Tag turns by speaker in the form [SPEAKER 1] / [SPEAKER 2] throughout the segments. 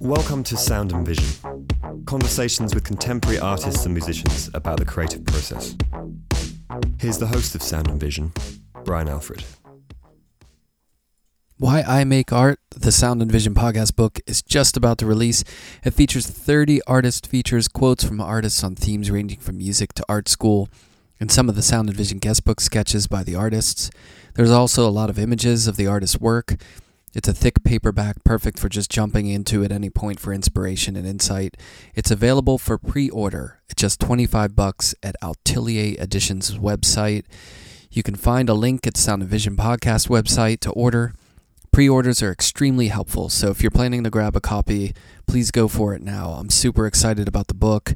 [SPEAKER 1] Welcome to Sound and Vision conversations with contemporary artists and musicians about the creative process. Here's the host of Sound and Vision, Brian Alfred.
[SPEAKER 2] Why I Make Art, the Sound and Vision podcast book, is just about to release. It features 30 artist features, quotes from artists on themes ranging from music to art school, and some of the Sound and Vision guestbook sketches by the artists. There's also a lot of images of the artist's work. It's a thick paperback, perfect for just jumping into at any point for inspiration and insight. It's available for pre-order at just 25 bucks at Atelier Editions website. You can find a link at Sound and Vision podcast website to order. Pre orders are extremely helpful, so if you're planning to grab a copy, please go for it now. I'm super excited about the book,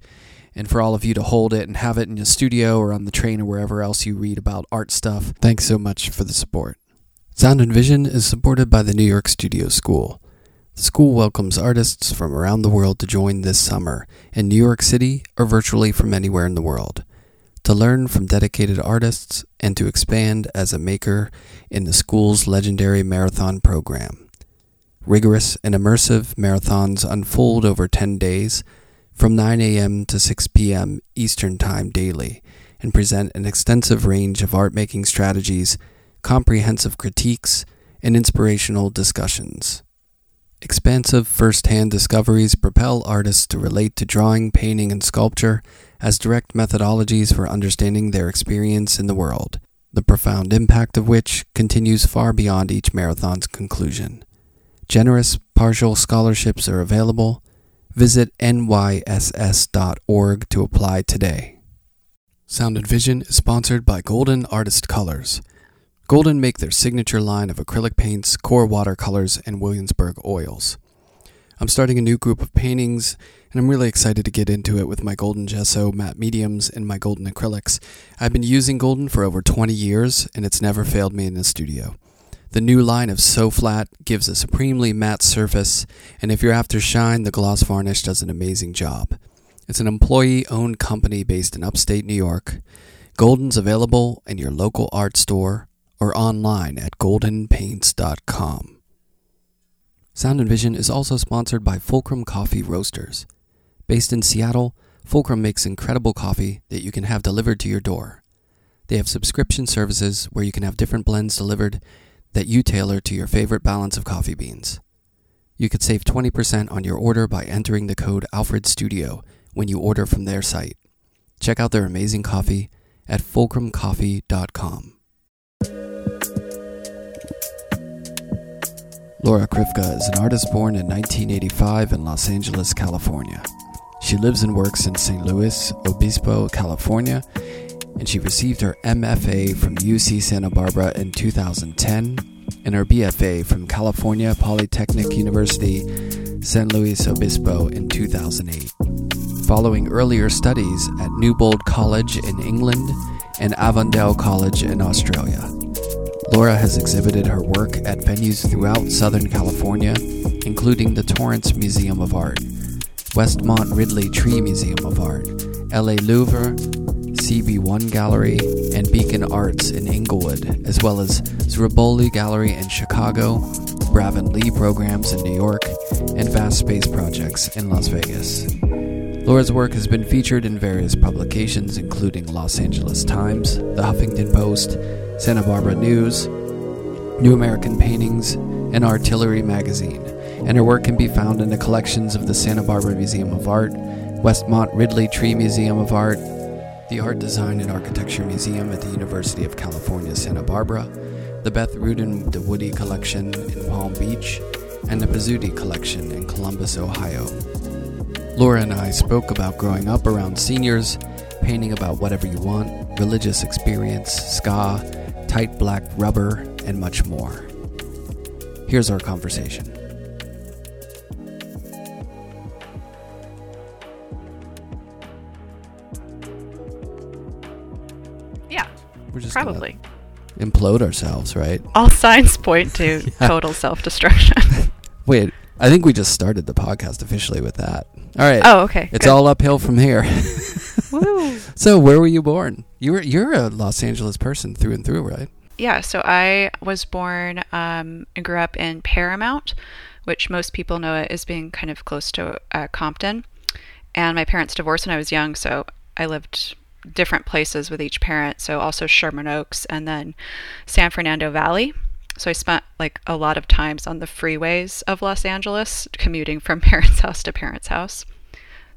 [SPEAKER 2] and for all of you to hold it and have it in your studio or on the train or wherever else you read about art stuff, thanks so much for the support. Sound and Vision is supported by the New York Studio School. The school welcomes artists from around the world to join this summer in New York City or virtually from anywhere in the world to learn from dedicated artists, and to expand as a maker in the school's legendary marathon program. Rigorous and immersive marathons unfold over 10 days from 9 a.m. to 6 p.m. Eastern Time daily and present an extensive range of art making strategies, comprehensive critiques, and inspirational discussions. Expansive first hand discoveries propel artists to relate to drawing, painting, and sculpture as direct methodologies for understanding their experience in the world, the profound impact of which continues far beyond each marathon's conclusion. Generous partial scholarships are available. Visit nyss.org to apply today. Sound and Vision is sponsored by Golden Artist Colors. Golden make their signature line of acrylic paints, core watercolors, and Williamsburg oils. I'm starting a new group of paintings and I'm really excited to get into it with my Golden Gesso matte mediums and my Golden acrylics. I've been using Golden for over 20 years, and it's never failed me in the studio. The new line of So Flat gives a supremely matte surface, and if you're after shine, the gloss varnish does an amazing job. It's an employee owned company based in upstate New York. Golden's available in your local art store or online at goldenpaints.com. Sound and Vision is also sponsored by Fulcrum Coffee Roasters. Based in Seattle, Fulcrum makes incredible coffee that you can have delivered to your door. They have subscription services where you can have different blends delivered that you tailor to your favorite balance of coffee beans. You could save 20% on your order by entering the code Alfred Studio when you order from their site. Check out their amazing coffee at fulcrumcoffee.com. Laura Krifka is an artist born in 1985 in Los Angeles, California. She lives and works in San Luis, Obispo, California, and she received her MFA from UC Santa Barbara in 2010 and her BFA from California Polytechnic University, San Luis Obispo in 2008. Following earlier studies at Newbold College in England and Avondale College in Australia. Laura has exhibited her work at venues throughout Southern California, including the Torrance Museum of Art, Westmont Ridley Tree Museum of Art, LA Louver, CB1 Gallery, and Beacon Arts in Inglewood, as well as Zroboli Gallery in Chicago, Bravin Lee programs in New York, and Vast Space Projects in Las Vegas. Laura's work has been featured in various publications, including Los Angeles Times, The Huffington Post, Santa Barbara News, New American Paintings, and Artillery Magazine and her work can be found in the collections of the Santa Barbara Museum of Art, Westmont Ridley Tree Museum of Art, the Art Design and Architecture Museum at the University of California, Santa Barbara, the Beth Rudin de Woody Collection in Palm Beach, and the Pizzuti Collection in Columbus, Ohio. Laura and I spoke about growing up around seniors, painting about whatever you want, religious experience, ska, tight black rubber, and much more. Here's our conversation. Just
[SPEAKER 3] Probably.
[SPEAKER 2] implode ourselves, right?
[SPEAKER 3] All signs point to total self destruction.
[SPEAKER 2] Wait, I think we just started the podcast officially with that. All right.
[SPEAKER 3] Oh, okay.
[SPEAKER 2] It's
[SPEAKER 3] good.
[SPEAKER 2] all uphill from here.
[SPEAKER 3] Woo.
[SPEAKER 2] so, where were you born? You were you're a Los Angeles person through and through, right?
[SPEAKER 3] Yeah, so I was born um, and grew up in Paramount, which most people know it as being kind of close to uh, Compton. And my parents divorced when I was young, so I lived different places with each parent. So also Sherman Oaks and then San Fernando Valley. So I spent like a lot of times on the freeways of Los Angeles, commuting from parents' house to parents' house.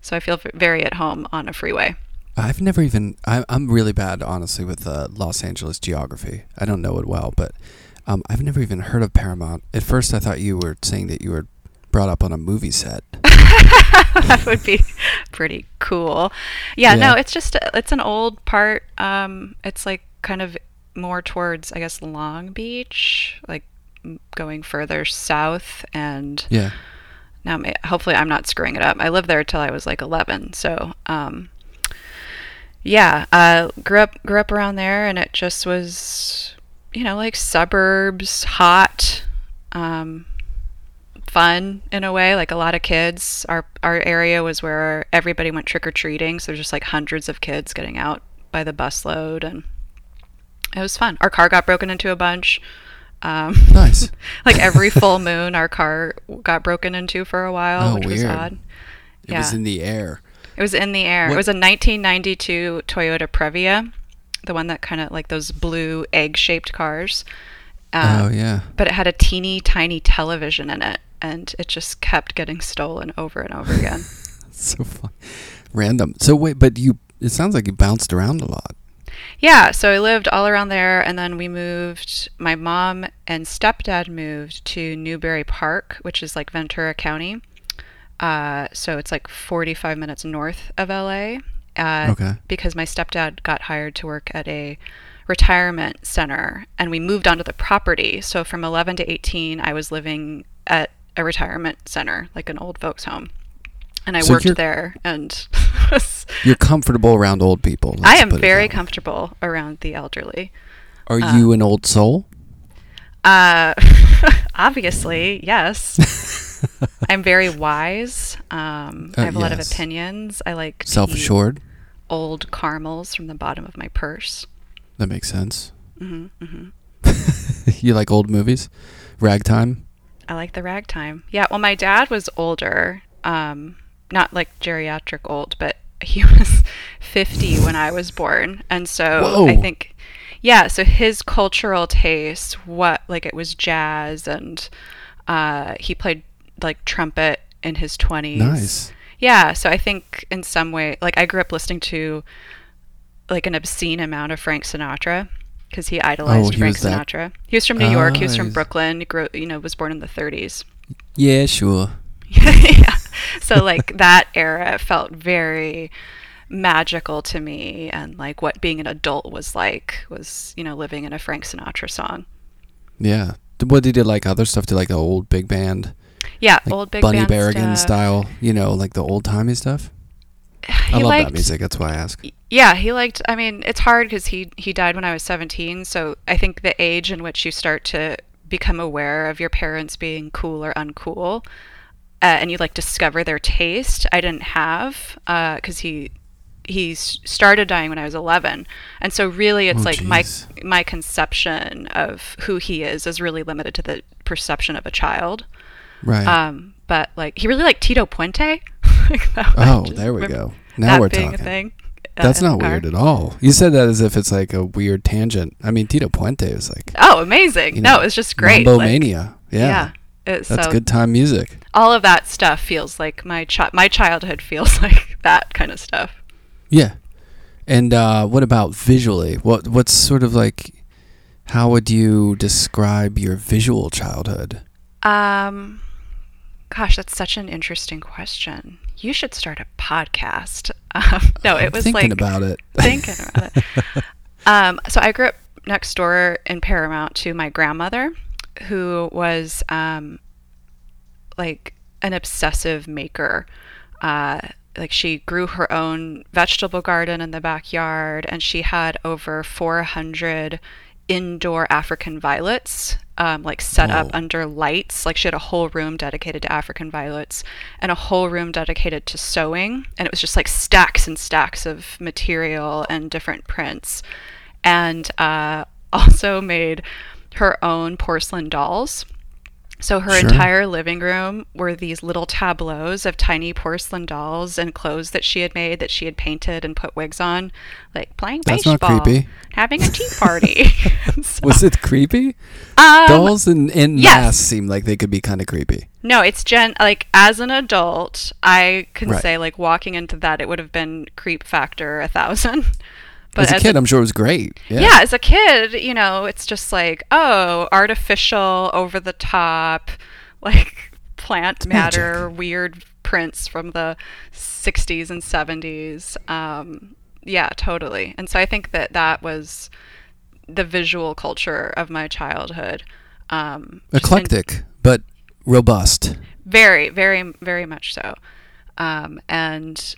[SPEAKER 3] So I feel very at home on a freeway.
[SPEAKER 2] I've never even. I, I'm really bad, honestly, with uh, Los Angeles geography. I don't know it well, but um, I've never even heard of Paramount. At first, I thought you were saying that you were brought up on a movie set.
[SPEAKER 3] that would be pretty cool. Yeah,
[SPEAKER 2] Yeah.
[SPEAKER 3] no, it's just it's an old part. Um, it's like kind of more towards I guess Long Beach, like going further south. And
[SPEAKER 2] Yeah.
[SPEAKER 3] now hopefully I'm not screwing it up. I lived there till I was like 11, so um, yeah, uh, grew up grew up around there, and it just was you know like suburbs, hot. Um, fun in a way. Like a lot of kids our our area was where everybody went trick or treating so there's just like hundreds of kids getting out by the busload and it was fun. Our car got broken into a bunch. Um,
[SPEAKER 2] Nice.
[SPEAKER 3] like every full moon our car got broken into for a while
[SPEAKER 2] Oh,
[SPEAKER 3] which was odd.
[SPEAKER 2] It
[SPEAKER 3] yeah.
[SPEAKER 2] was in the air.
[SPEAKER 3] it was in the air.
[SPEAKER 2] What-
[SPEAKER 3] it was a 1992 toyota previa the one that kind of like those blue egg shaped cars. Uh,
[SPEAKER 2] oh yeah.
[SPEAKER 3] but it had a teeny tiny television in it and it just kept getting stolen over and over again
[SPEAKER 2] so fun. Random. So wait, but you. It sounds like you bounced around a lot.
[SPEAKER 3] yeah so i lived all around there and then we moved my mom and stepdad moved to newbury park which is like ventura county uh, so it's like 45 minutes north of la uh,
[SPEAKER 2] Okay.
[SPEAKER 3] because my stepdad got hired to work at a retirement center and we moved onto the property so from 11 to 18 i was living at a retirement center like an old folks home and i
[SPEAKER 2] So
[SPEAKER 3] worked there and
[SPEAKER 2] You're comfortable around old people.
[SPEAKER 3] i am very comfortable around the elderly
[SPEAKER 2] Are you an old soul?
[SPEAKER 3] uh, obviously yes i'm very wise um, i
[SPEAKER 2] Uh,
[SPEAKER 3] have a lot of opinions i like
[SPEAKER 2] Self-assured.
[SPEAKER 3] old caramels from the bottom of my purse
[SPEAKER 2] That makes sense.
[SPEAKER 3] hmm hmm
[SPEAKER 2] you like old movies? Ragtime.
[SPEAKER 3] I like the ragtime. Yeah, well, my dad was older, um, not like geriatric old, but he was 50 when I was born. And so I think, yeah, so his cultural taste, what, like it was jazz, and uh, he played like trumpet in his 20s.
[SPEAKER 2] Nice.
[SPEAKER 3] Yeah, so I think in some way, like I grew up listening to like an obscene amount of Frank Sinatra because he idolized
[SPEAKER 2] Oh, he
[SPEAKER 3] Frank Sinatra. He was from New York. He was
[SPEAKER 2] Ah,
[SPEAKER 3] from Brooklyn. He grew, you know, was born in the 30s.
[SPEAKER 2] Yeah, sure.
[SPEAKER 3] yeah. So like that era felt very magical to me and like what being an adult was like was, you know, living in a Frank Sinatra song.
[SPEAKER 2] Yeah. What did you like? Other stuff? Did like the old big band,
[SPEAKER 3] Yeah,
[SPEAKER 2] like
[SPEAKER 3] old big
[SPEAKER 2] Bunny
[SPEAKER 3] band
[SPEAKER 2] Berrigan
[SPEAKER 3] stuff.
[SPEAKER 2] style? You know, like the old timey stuff.
[SPEAKER 3] He
[SPEAKER 2] I love
[SPEAKER 3] liked,
[SPEAKER 2] that music. That's why I ask.
[SPEAKER 3] Yeah, he liked. I mean, it's hard because he he died when I was 17. So I think the age in which you start to become aware of your parents being cool or uncool, uh, and you like discover their taste, I didn't have because he he started dying when I was 11, and so really it's
[SPEAKER 2] Oh,
[SPEAKER 3] like my my conception of who he is is really limited to the perception of a child.
[SPEAKER 2] Right.
[SPEAKER 3] Um, but like he really liked Tito Puente. Like, that
[SPEAKER 2] oh, there we go. Now we're talking.
[SPEAKER 3] thing. uh,
[SPEAKER 2] That's not
[SPEAKER 3] car.
[SPEAKER 2] weird at all. You said that as if it's like a weird tangent. I mean, Tito Puente was like
[SPEAKER 3] Oh, amazing!
[SPEAKER 2] you
[SPEAKER 3] no,
[SPEAKER 2] know,
[SPEAKER 3] it's just great.
[SPEAKER 2] Mambo
[SPEAKER 3] like-
[SPEAKER 2] Mania. Yeah.
[SPEAKER 3] It's
[SPEAKER 2] That's
[SPEAKER 3] so
[SPEAKER 2] good time music.
[SPEAKER 3] all of that stuff feels like my chi- my childhood feels like that kind of stuff.
[SPEAKER 2] Yeah. And uh, what about visually? What what's sort of like how would you describe your visual childhood?
[SPEAKER 3] Um, gosh, that's such an interesting question. You should start a podcast. Um, no, it was
[SPEAKER 2] thinking
[SPEAKER 3] like
[SPEAKER 2] about it.
[SPEAKER 3] thinking about it. Um, so I grew up next door in Paramount to my grandmother, who was um, like an obsessive maker. Uh, like she grew her own vegetable garden in the backyard, and she had over 400 indoor African violets, um, like set up under lights. Like she had a whole room dedicated to African violets and a whole room dedicated to sewing. And it was just like stacks and stacks of material and different prints. And uh, also made her own porcelain dolls. So her
[SPEAKER 2] Sure.
[SPEAKER 3] entire living room were these little tableaus of tiny porcelain dolls and clothes that she had made that she had painted and put wigs on, like playing
[SPEAKER 2] That's not
[SPEAKER 3] baseball,
[SPEAKER 2] creepy.
[SPEAKER 3] having a tea party. So,
[SPEAKER 2] Was it creepy?
[SPEAKER 3] um,
[SPEAKER 2] Dolls in, in
[SPEAKER 3] yes.
[SPEAKER 2] mass seem like they could be kind of creepy.
[SPEAKER 3] No, it's gen like as an adult, I can
[SPEAKER 2] Right.
[SPEAKER 3] say like walking into that, it would have been creep factor a thousand. But
[SPEAKER 2] as a kid, I'm sure it was great. Yeah.
[SPEAKER 3] yeah, as a kid, you know, it's just like, oh, artificial, over the top, like plant
[SPEAKER 2] magic.
[SPEAKER 3] matter, weird prints from the 60s and 70s. Um, yeah, totally. And so I think that that was the visual culture of my childhood. Um, just in-
[SPEAKER 2] Eclectic, but robust.
[SPEAKER 3] very, very, very much so. Um, and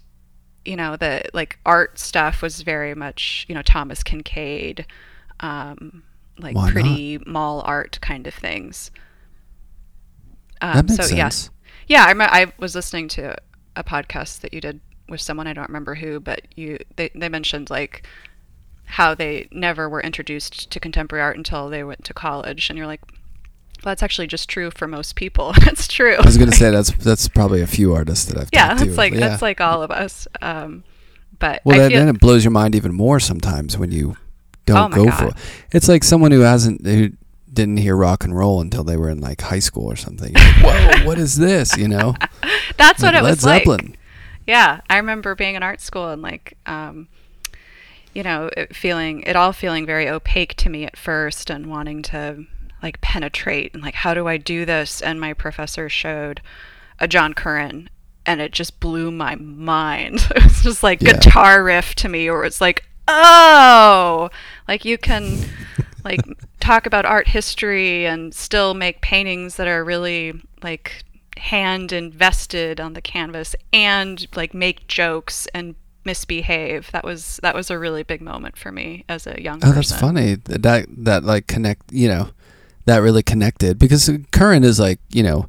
[SPEAKER 3] you know the like art stuff was very much you know Thomas Kinkade, um, like
[SPEAKER 2] Why not?
[SPEAKER 3] pretty mall art kind of things. Um,
[SPEAKER 2] That makes
[SPEAKER 3] so yeah,
[SPEAKER 2] sense.
[SPEAKER 3] yeah. I remember I was listening to a podcast that you did with someone I don't remember who, but you they they mentioned like how they never were introduced to contemporary art until they went to college, and you're like, well, that's actually just true for most people. that's true.
[SPEAKER 2] I was gonna say that's that's probably a few artists that I've
[SPEAKER 3] yeah,
[SPEAKER 2] talked to.
[SPEAKER 3] that's like
[SPEAKER 2] Yeah.
[SPEAKER 3] that's like all of us. Um, but
[SPEAKER 2] Well,
[SPEAKER 3] I
[SPEAKER 2] that,
[SPEAKER 3] feel
[SPEAKER 2] then it blows your mind even more sometimes when you don't
[SPEAKER 3] Oh
[SPEAKER 2] go
[SPEAKER 3] God.
[SPEAKER 2] for it. It's like someone who hasn't who didn't hear rock and roll until they were in like high school or something. Like, Whoa, what is this? You know,
[SPEAKER 3] that's what it
[SPEAKER 2] Led
[SPEAKER 3] was like. Yeah, I remember being in art school and like, um, you know, it feeling it all feeling very opaque to me at first, and wanting to like penetrate and like, how do I do this? And my professor showed a John Currin, and it just blew my mind. It was just like
[SPEAKER 2] Yeah.
[SPEAKER 3] guitar riff to me, or it's like, oh, like you can like talk about art history and still make paintings that are really like hand invested on the canvas and like make jokes and misbehave that was that was a really big moment for me as a young
[SPEAKER 2] Oh,
[SPEAKER 3] person
[SPEAKER 2] that's funny. That that, that like connect. You know, that really connected because Currin is like you know,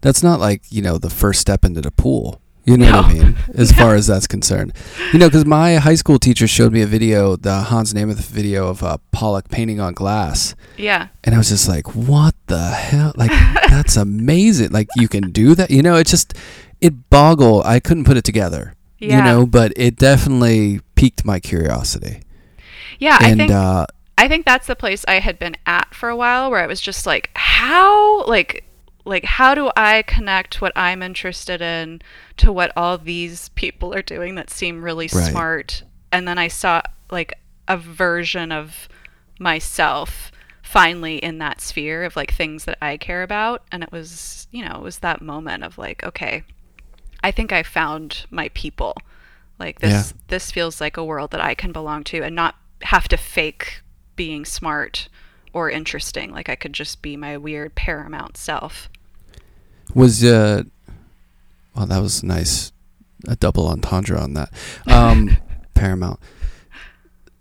[SPEAKER 2] that's not like you know the first step into the pool. You know what I mean? As far as that's concerned, you know, because my high school teacher showed me a video, the Hans Namuth video of uh, Pollock painting on glass,
[SPEAKER 3] yeah
[SPEAKER 2] and I was just like, "What the hell? Like, that's amazing! Like, you can do that? You know, it just it boggled. I couldn't put it together.
[SPEAKER 3] Yeah.
[SPEAKER 2] You know, but it definitely piqued my curiosity.
[SPEAKER 3] yeah i
[SPEAKER 2] and
[SPEAKER 3] think
[SPEAKER 2] uh,
[SPEAKER 3] I think that's the place I had been at for a while where I was just like, how like like how do I connect what I'm interested in to what all these people are doing that seem really
[SPEAKER 2] Right.
[SPEAKER 3] smart? And then I saw like a version of myself finally in that sphere of like things that I care about and it was, you know, it was that moment of like, okay, I think I found my people. Like this
[SPEAKER 2] Yeah.
[SPEAKER 3] this feels like a world that I can belong to and not have to fake being smart or interesting. Like I could just be my weird paramount self.
[SPEAKER 2] was uh well that was nice. A double entendre on that. Um paramount.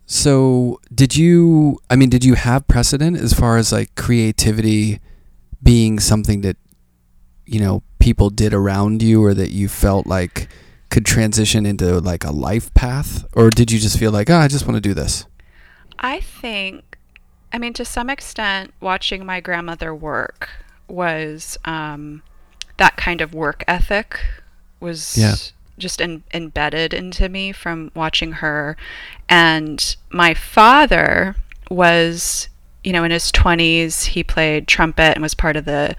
[SPEAKER 2] So did you i mean did you have precedent as far as like creativity being something that you know people did around you or that you felt like could transition into like a life path? Or did you just feel like oh i just want to do this
[SPEAKER 3] I think, I mean, to some extent, watching my grandmother work was um, that kind of work ethic was
[SPEAKER 2] Yeah.
[SPEAKER 3] just in, embedded into me from watching her. And my father was, you know, in his 20s, he played trumpet and was part of the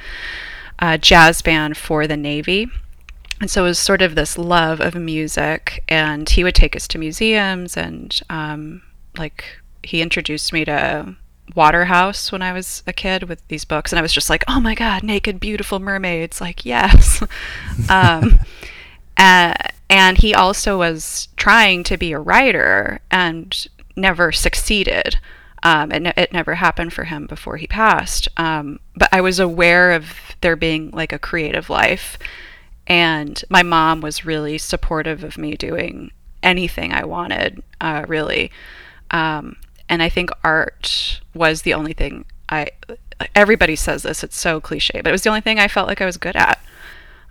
[SPEAKER 3] uh, jazz band for the Navy. And so it was sort of this love of music, and he would take us to museums, and um, like he introduced me to Waterhouse when I was a kid with these books, and I was just like, oh my god, naked, beautiful mermaids, like yes. um, and he also was trying to be a writer and never succeeded. Um, it, it never happened for him before he passed. Um, but I was aware of there being like a creative life and my mom was really supportive of me doing anything I wanted, uh, really. Um, and I think art was the only thing I. Everybody says this; it's so cliche, but it was the only thing I felt like I was good at.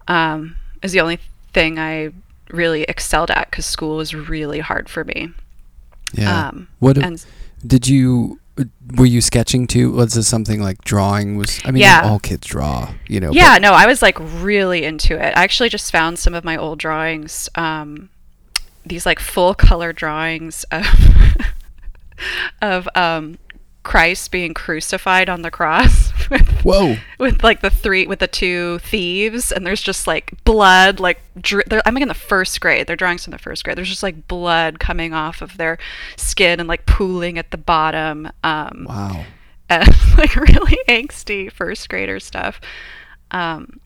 [SPEAKER 3] Um, it was the only thing I really excelled at because school was really hard for me.
[SPEAKER 2] Yeah.
[SPEAKER 3] Um,
[SPEAKER 2] what
[SPEAKER 3] and
[SPEAKER 2] did you? Were you sketching too? Was this something like drawing? Was I mean,
[SPEAKER 3] Yeah.
[SPEAKER 2] all kids draw, you know.
[SPEAKER 3] yeah, no, I was like really into it. I actually just found some of my old drawings, um, these like full color drawings of of um, Christ being crucified on the cross with,
[SPEAKER 2] whoa.
[SPEAKER 3] with like the three with the two thieves, and there's just like blood, like dri- I'm like in the first grade. They're drawings from the first grade. There's just like blood coming off of their skin and like pooling at the bottom. Um,
[SPEAKER 2] Wow.
[SPEAKER 3] and like really angsty first grader stuff. Um,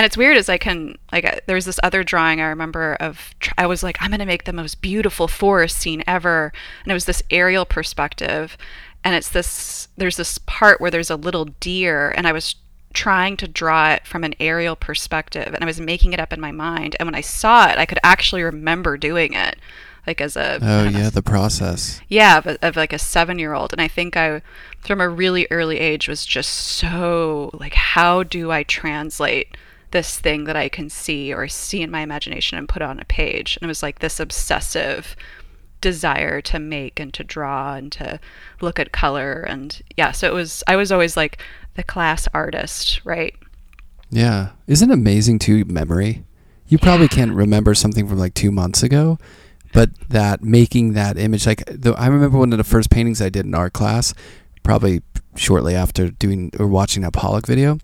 [SPEAKER 3] and it's weird as I can like uh, there this other drawing I remember of tr- I was like I'm gonna make the most beautiful forest scene ever, and it was this aerial perspective, and it's this there's this part where there's a little deer, and I was trying to draw it from an aerial perspective, and I was making it up in my mind, and when I saw it, I could actually remember doing it, like as a
[SPEAKER 2] Oh
[SPEAKER 3] don't know,
[SPEAKER 2] yeah, the process.
[SPEAKER 3] yeah of, of like a seven year old and i think i from a really early age was just so like how do i translate this thing that i can see or see in my imagination and put on a page and it was like this obsessive desire to make and to draw and to look at color and yeah so it was i was always like the class artist right
[SPEAKER 2] Yeah. Isn't it amazing too memory? You probably can't remember something from like two months ago, but that making that image like the, I remember one of the first paintings I did in art class, probably shortly after doing or watching that Pollock video.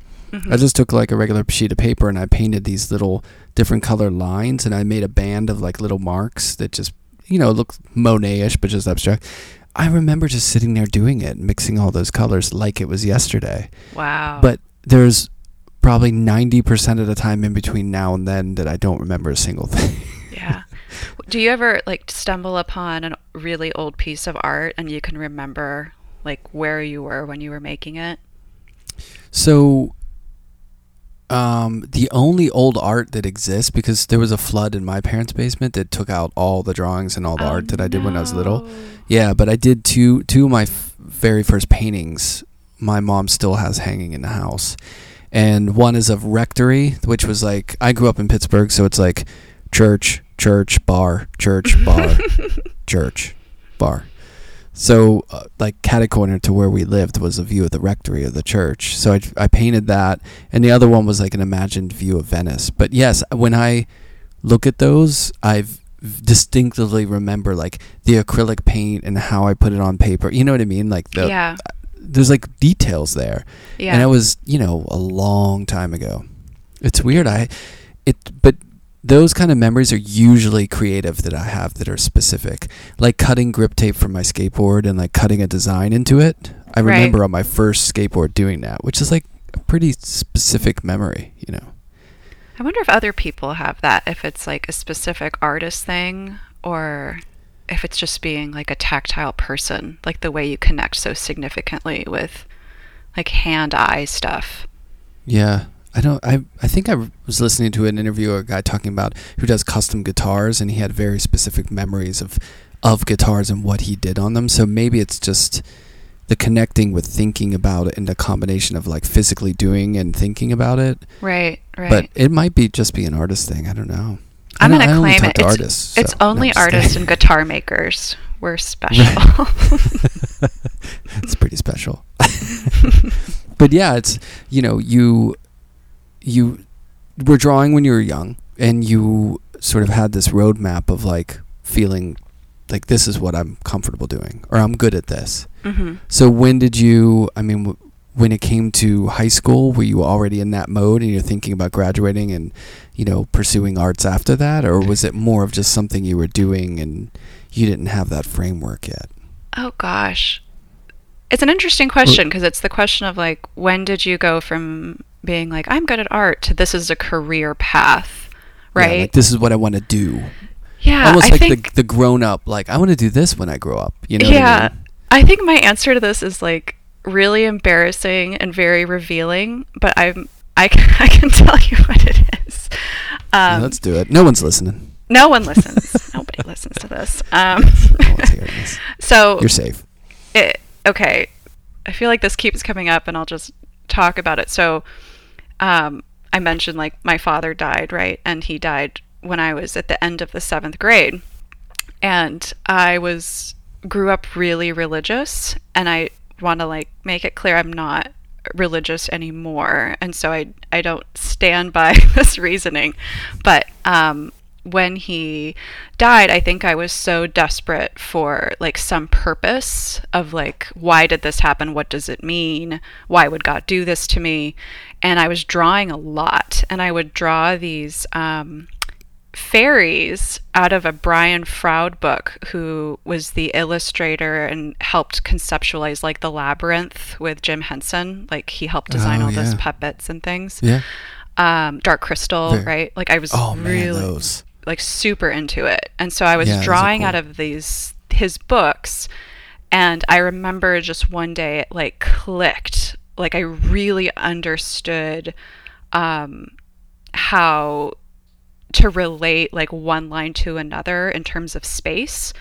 [SPEAKER 3] Mhm.
[SPEAKER 2] I just took like a regular sheet of paper and I painted these little different color lines and I made a band of like little marks that just you know look Monet-ish but just abstract. I remember just sitting there doing it, mixing all those colors like it was yesterday.
[SPEAKER 3] wow
[SPEAKER 2] But there's probably 90% of the time in between now and then that I don't remember a single thing.
[SPEAKER 3] Yeah. Do you ever like stumble upon a really old piece of art and you can remember like where you were when you were making it?
[SPEAKER 2] So, um, the only old art that exists because there was a flood in my parents' basement that took out all the drawings and all the
[SPEAKER 3] Oh,
[SPEAKER 2] art that I did when I was little. Yeah, but I did two two of my f- very first paintings. My mom still has hanging in the house, and one is of rectory, which was like I grew up in Pittsburgh, so it's like church, church, bar, church, bar, church, bar. So, uh, like, catty corner to where we lived was a view of the rectory of the church. So I, I painted that, and the other one was like an imagined view of Venice. But yes, when I look at those, I distinctively remember like the acrylic paint and how I put it on paper. You know what I mean? Like the
[SPEAKER 3] yeah.
[SPEAKER 2] there's like details there,
[SPEAKER 3] Yeah.
[SPEAKER 2] and it was you know a long time ago. It's weird. I it but those kind of memories are usually creative that I have that are specific, like cutting grip tape from my skateboard and like cutting a design into it. I
[SPEAKER 3] Right.
[SPEAKER 2] remember on my first skateboard doing that, which is like a pretty specific memory, you know.
[SPEAKER 3] I wonder if other people have that, if it's like a specific artist thing or if it's just being like a tactile person, like the way you connect so significantly with like hand eye stuff.
[SPEAKER 2] Yeah. I don't I I think I was listening to an interview of a guy talking about who does custom guitars and he had very specific memories of of guitars and what he did on them. So maybe it's just the connecting with thinking about it and the combination of like physically doing and thinking about it.
[SPEAKER 3] Right, right.
[SPEAKER 2] But it might be just be an artist thing. I don't know.
[SPEAKER 3] I'm going to claim it. It's,
[SPEAKER 2] artists,
[SPEAKER 3] it's
[SPEAKER 2] so- no,
[SPEAKER 3] only artists and guitar makers. We're special.
[SPEAKER 2] it's pretty special. but yeah, it's you know you you were drawing when you were young, and you sort of had this roadmap of like feeling like this is what I'm comfortable doing, or I'm good at this.
[SPEAKER 3] hmm
[SPEAKER 2] So when did you? I mean, w- when it came to high school, were you already in that mode, and you're thinking about graduating and you know pursuing arts after that, or was it more of just something you were doing and you didn't have that framework yet?
[SPEAKER 3] Oh gosh. It's an interesting question because it's the question of like when did you go from being like I'm good at art to this is a career path,
[SPEAKER 2] Yeah,
[SPEAKER 3] right?
[SPEAKER 2] like this is what I want to do.
[SPEAKER 3] Yeah,
[SPEAKER 2] Almost
[SPEAKER 3] I
[SPEAKER 2] like
[SPEAKER 3] think
[SPEAKER 2] the the grown up, like I want to do this when I grow up. You know? what I
[SPEAKER 3] yeah.
[SPEAKER 2] mean?
[SPEAKER 3] I think my answer to this is like really embarrassing and very revealing, but I'm I can, I can tell you what it is.
[SPEAKER 2] Yeah,
[SPEAKER 3] Um,
[SPEAKER 2] let's do it. No one's listening.
[SPEAKER 3] no one listens. Nobody listens to this. Um,
[SPEAKER 2] No this.
[SPEAKER 3] so
[SPEAKER 2] You're safe.
[SPEAKER 3] it, okay, I feel like this keeps coming up, and I'll just talk about it. So, um, I mentioned like my father died, right? And he died when I was at the end of the seventh grade. And I was grew up really religious and I want to like make it clear I'm not religious anymore. And so I I don't stand by this reasoning. But um when he died, I think I was so desperate for like some purpose of like, why did this happen? What does it mean? Why would God do this to me? And I was drawing a lot, and I would draw these um, fairies out of a Brian Froud book, who was the illustrator and helped conceptualize like the labyrinth with Jim Henson. Like he helped design
[SPEAKER 2] Oh,
[SPEAKER 3] all those puppets and things.
[SPEAKER 2] Yeah.
[SPEAKER 3] Um, Dark Crystal,
[SPEAKER 2] Very-
[SPEAKER 3] right? Like I was
[SPEAKER 2] Oh man, those.
[SPEAKER 3] Like super into it. And so I was
[SPEAKER 2] Yeah,
[SPEAKER 3] drawing
[SPEAKER 2] cool.
[SPEAKER 3] out of these his books and I remember just one day it like clicked. Like I really understood um how to relate like one line to another in terms of space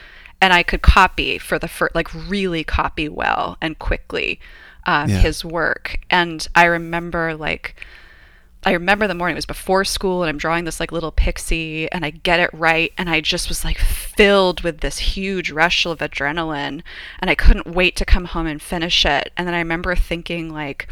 [SPEAKER 3] and I could copy for the first like really copy well and quickly um,
[SPEAKER 2] Yeah.
[SPEAKER 3] his work and I remember like I remember the morning it was before school and I'm drawing this like little pixie and I get it right and I just was like filled with this huge rush of adrenaline and I couldn't wait to come home and finish it. And then I remember thinking like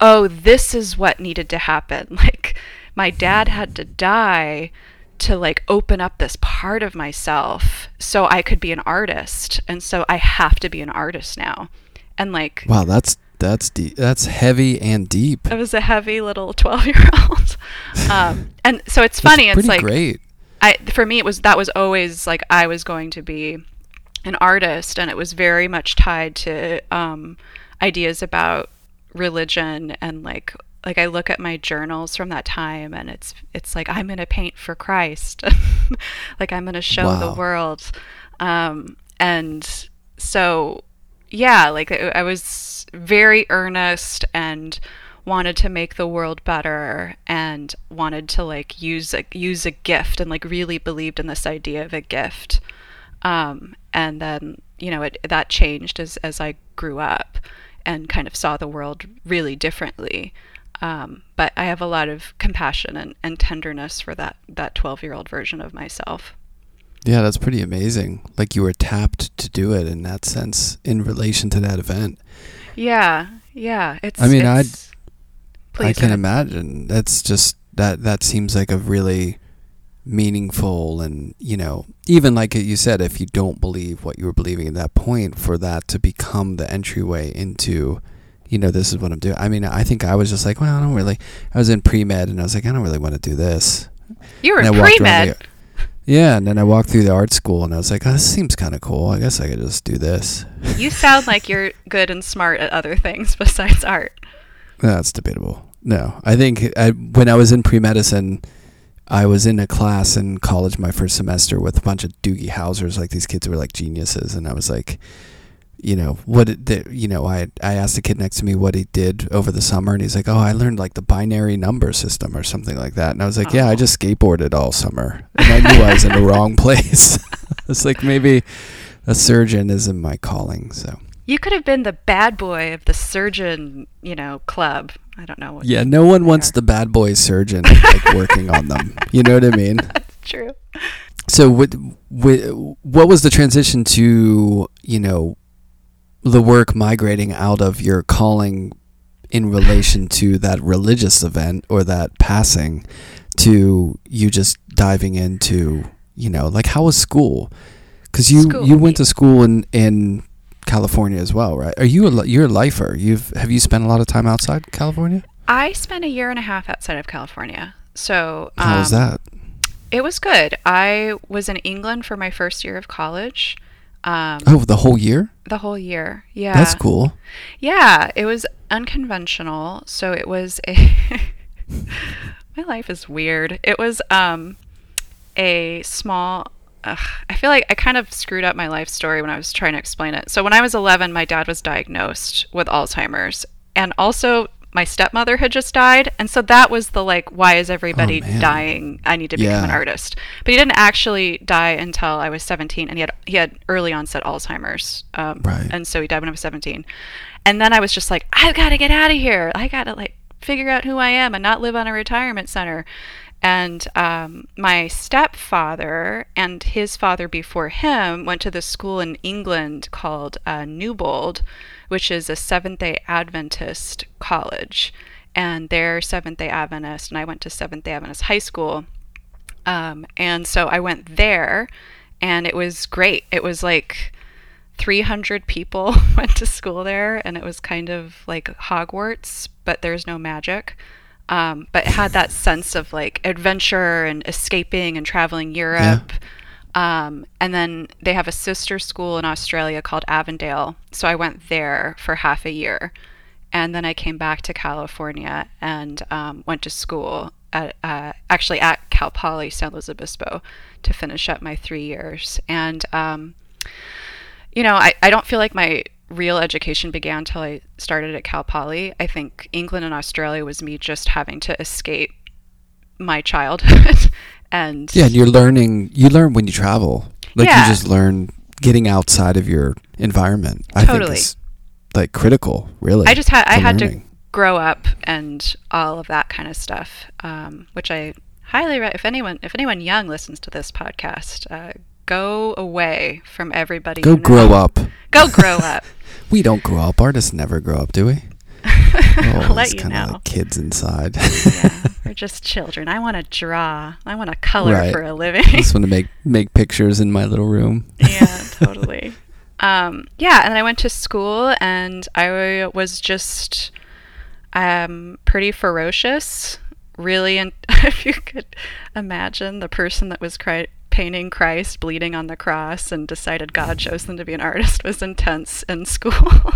[SPEAKER 3] oh this is what needed to happen. Like my dad had to die to like open up this part of myself so I could be an artist and so I have to be an artist now. And like
[SPEAKER 2] Wow, that's that's deep. That's heavy and deep.
[SPEAKER 3] I was a heavy little 12 year old. Um, and so it's funny. It's like,
[SPEAKER 2] great.
[SPEAKER 3] I, for me, it was, that was always like I was going to be an artist and it was very much tied to, um, ideas about religion and like, like I look at my journals from that time and it's, it's like, I'm going to paint for Christ. like I'm going to show
[SPEAKER 2] Wow.
[SPEAKER 3] the world. Um, and so, yeah, like I was very earnest and wanted to make the world better and wanted to like use a use a gift and like really believed in this idea of a gift. Um, and then you know it, that changed as as I grew up and kind of saw the world really differently. Um, but I have a lot of compassion and, and tenderness for that that twelve year old version of myself.
[SPEAKER 2] Yeah, that's pretty amazing. Like you were tapped to do it in that sense in relation to that event.
[SPEAKER 3] Yeah, yeah. It's.
[SPEAKER 2] I mean, I'd-
[SPEAKER 3] it's,
[SPEAKER 2] I can imagine. That's just that that seems like a really meaningful and, you know, even like you said if you don't believe what you were believing at that point for that to become the entryway into you know, this is what I'm doing. I mean, I think I was just like, well, I don't really. I was in pre med, and I was like, I don't really want to do this.
[SPEAKER 3] You were
[SPEAKER 2] I
[SPEAKER 3] pre-med
[SPEAKER 2] the- Yeah, and then I walked through the art school, and I was like, oh, this seems kind of cool. I guess I could just do this.
[SPEAKER 3] You sound like you're good and smart at other things besides art.
[SPEAKER 2] That's debatable. No, I think I, when I was in pre medicine, I was in a class in college my first semester with a bunch of Doogie Housers. Like these kids were like geniuses, and I was like, you know, what did the, you know? I I asked the kid next to me what he did over the summer, and he's like, oh, I learned like the binary number system or something like that. And I was like, yeah, I
[SPEAKER 3] Oh.
[SPEAKER 2] just skateboarded all summer, and I knew I was in the wrong place. it's like maybe a surgeon isn't my calling. So
[SPEAKER 3] You could have been the bad boy of the surgeon, you know, club. I don't know. What
[SPEAKER 2] yeah, no one wants the bad boy surgeon like working on them. You know what I mean?
[SPEAKER 3] That's true.
[SPEAKER 2] So what what was the transition to you know the work migrating out of your calling in relation to that religious event or that passing to you just diving into you know like how was school because you
[SPEAKER 3] School.
[SPEAKER 2] you went to school in in California as well right are you a you're a lifer you've have you spent a lot of time outside California
[SPEAKER 3] I spent a year and a half outside of California. So
[SPEAKER 2] how was
[SPEAKER 3] um,
[SPEAKER 2] that
[SPEAKER 3] It was good. I was in England for my first year of college. Um,
[SPEAKER 2] oh the whole year
[SPEAKER 3] the whole year. Yeah.
[SPEAKER 2] that's cool
[SPEAKER 3] Yeah, it was unconventional. So it was a My life is weird. It was um a small ugh, I feel like I kind of screwed up my life story when I was trying to explain it. So when I was 11, my dad was diagnosed with Alzheimer's and also my stepmother had just died, and so that was the like, why is everybody
[SPEAKER 2] Oh,
[SPEAKER 3] dying? I need to become an artist. But he didn't actually die until I was 17, and he had he had early onset Alzheimer's, um,
[SPEAKER 2] Right.
[SPEAKER 3] and so he died when I was 17. And then I was just like, I've got to get out of here. I got to like figure out who I am and not live on a retirement center. And um, my stepfather and his father before him went to this school in England called uh, Newbold, which is a Seventh day Adventist college. And they're Seventh day Adventist, and I went to Seventh day Adventist high school. Um, and so I went there, and it was great. It was like 300 people went to school there, and it was kind of like Hogwarts, but there's no magic. Um, but it had that sense of like adventure and escaping and traveling Europe. Um, and then they have a sister school in Australia called Avondale. So I went there for half a year. And then I came back to California and um, went to school at uh, actually at Cal Poly San Luis Obispo to finish up my three years. And um, you know, I, I don't feel like my real education began until I started at Cal Poly. I think England and Australia was me just having to escape my childhood and
[SPEAKER 2] Yeah, and you're learning. You learn when you travel. Like
[SPEAKER 3] Yeah.
[SPEAKER 2] you just learn getting outside of your environment. I
[SPEAKER 3] Totally.
[SPEAKER 2] think is like critical, really.
[SPEAKER 3] I just had I
[SPEAKER 2] to
[SPEAKER 3] had to grow up and all of that kind of stuff, um, which I highly re- if anyone if anyone young listens to this podcast, uh, go away from everybody.
[SPEAKER 2] go
[SPEAKER 3] you know.
[SPEAKER 2] grow up.
[SPEAKER 3] Go grow up.
[SPEAKER 2] We don't grow up. Artists never grow up, do we?
[SPEAKER 3] I'll let
[SPEAKER 2] it's
[SPEAKER 3] you
[SPEAKER 2] kind of
[SPEAKER 3] know.
[SPEAKER 2] like kids inside.
[SPEAKER 3] yeah, we're just children. I want to draw. I want to color
[SPEAKER 2] Right.
[SPEAKER 3] for a living.
[SPEAKER 2] I just want to make make pictures in my little room.
[SPEAKER 3] yeah, totally. Um, yeah, and I went to school, and I was just um, pretty ferocious. Really, and if you could imagine the person that was cri- painting Christ bleeding on the cross and decided God chose them to be an artist was intense in school.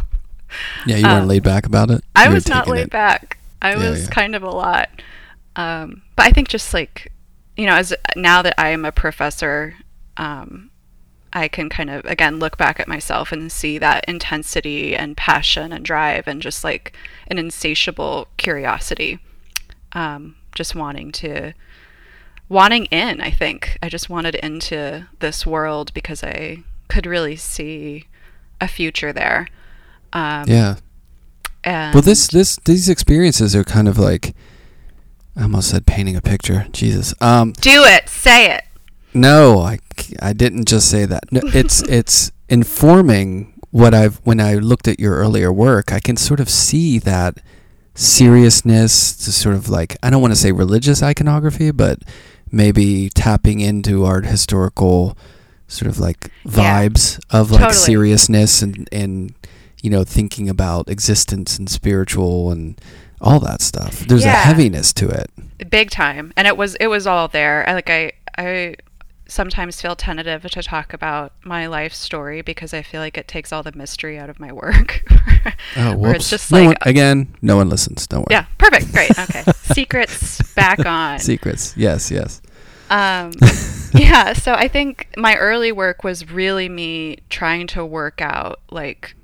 [SPEAKER 2] Yeah, you weren't
[SPEAKER 3] Um,
[SPEAKER 2] laid back about it.
[SPEAKER 3] I
[SPEAKER 2] You
[SPEAKER 3] was not laid
[SPEAKER 2] it-
[SPEAKER 3] back. I
[SPEAKER 2] Yeah,
[SPEAKER 3] was
[SPEAKER 2] yeah.
[SPEAKER 3] kind of a lot. Um, but I think just like, you know, as now that I am a professor, um, I can kind of again look back at myself and see that intensity and passion and drive and just like an insatiable curiosity, um, just wanting to, wanting in. I think I just wanted into this world because I could really see a future there. Um,
[SPEAKER 2] Yeah. Well, this this these experiences are kind of like I almost said painting a picture. Jesus. Um,
[SPEAKER 3] do it, say it.
[SPEAKER 2] no, I, I didn't just say that. No, it's it's informing what I've when I looked at your earlier work. I can sort of see that seriousness to sort of like I don't want to say religious iconography, but maybe tapping into art historical sort of like
[SPEAKER 3] Yeah.
[SPEAKER 2] vibes of like
[SPEAKER 3] Totally.
[SPEAKER 2] seriousness and and you know thinking about existence and spiritual and all that stuff. There's a heaviness to it.
[SPEAKER 3] big time and it was it was all there I, like i i sometimes feel tentative to talk about my life story because i feel like it takes all the mystery out of my work
[SPEAKER 2] Oh, whoops.
[SPEAKER 3] it's just
[SPEAKER 2] no
[SPEAKER 3] like
[SPEAKER 2] one, again, no one listens. Don't worry.
[SPEAKER 3] yeah perfect great okay secrets back on
[SPEAKER 2] Secrets. Yes, yes.
[SPEAKER 3] um yeah so i think my early work was really me trying to work out like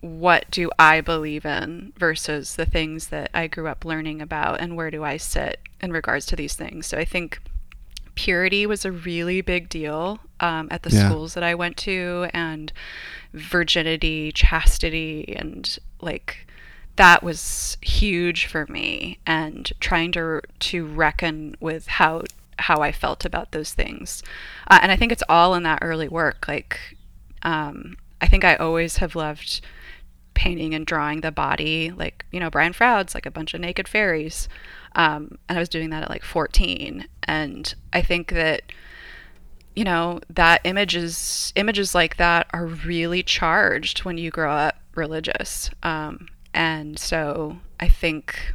[SPEAKER 3] what do I believe in versus the things that I grew up learning about and where do I sit in regards to these things. So I think purity was a really big deal um, at the
[SPEAKER 2] Yeah.
[SPEAKER 3] schools that I went to and virginity, chastity, and like that was huge for me and trying to to reckon with how how I felt about those things. Uh, and I think it's all in that early work. Like, um, I think I always have loved painting and drawing the body. Like, you know, Brian Froud's like a bunch of naked fairies. Um, and I was doing that at like 14. And I think that, you know, that images, images like that are really charged when you grow up religious. Um, and so I think.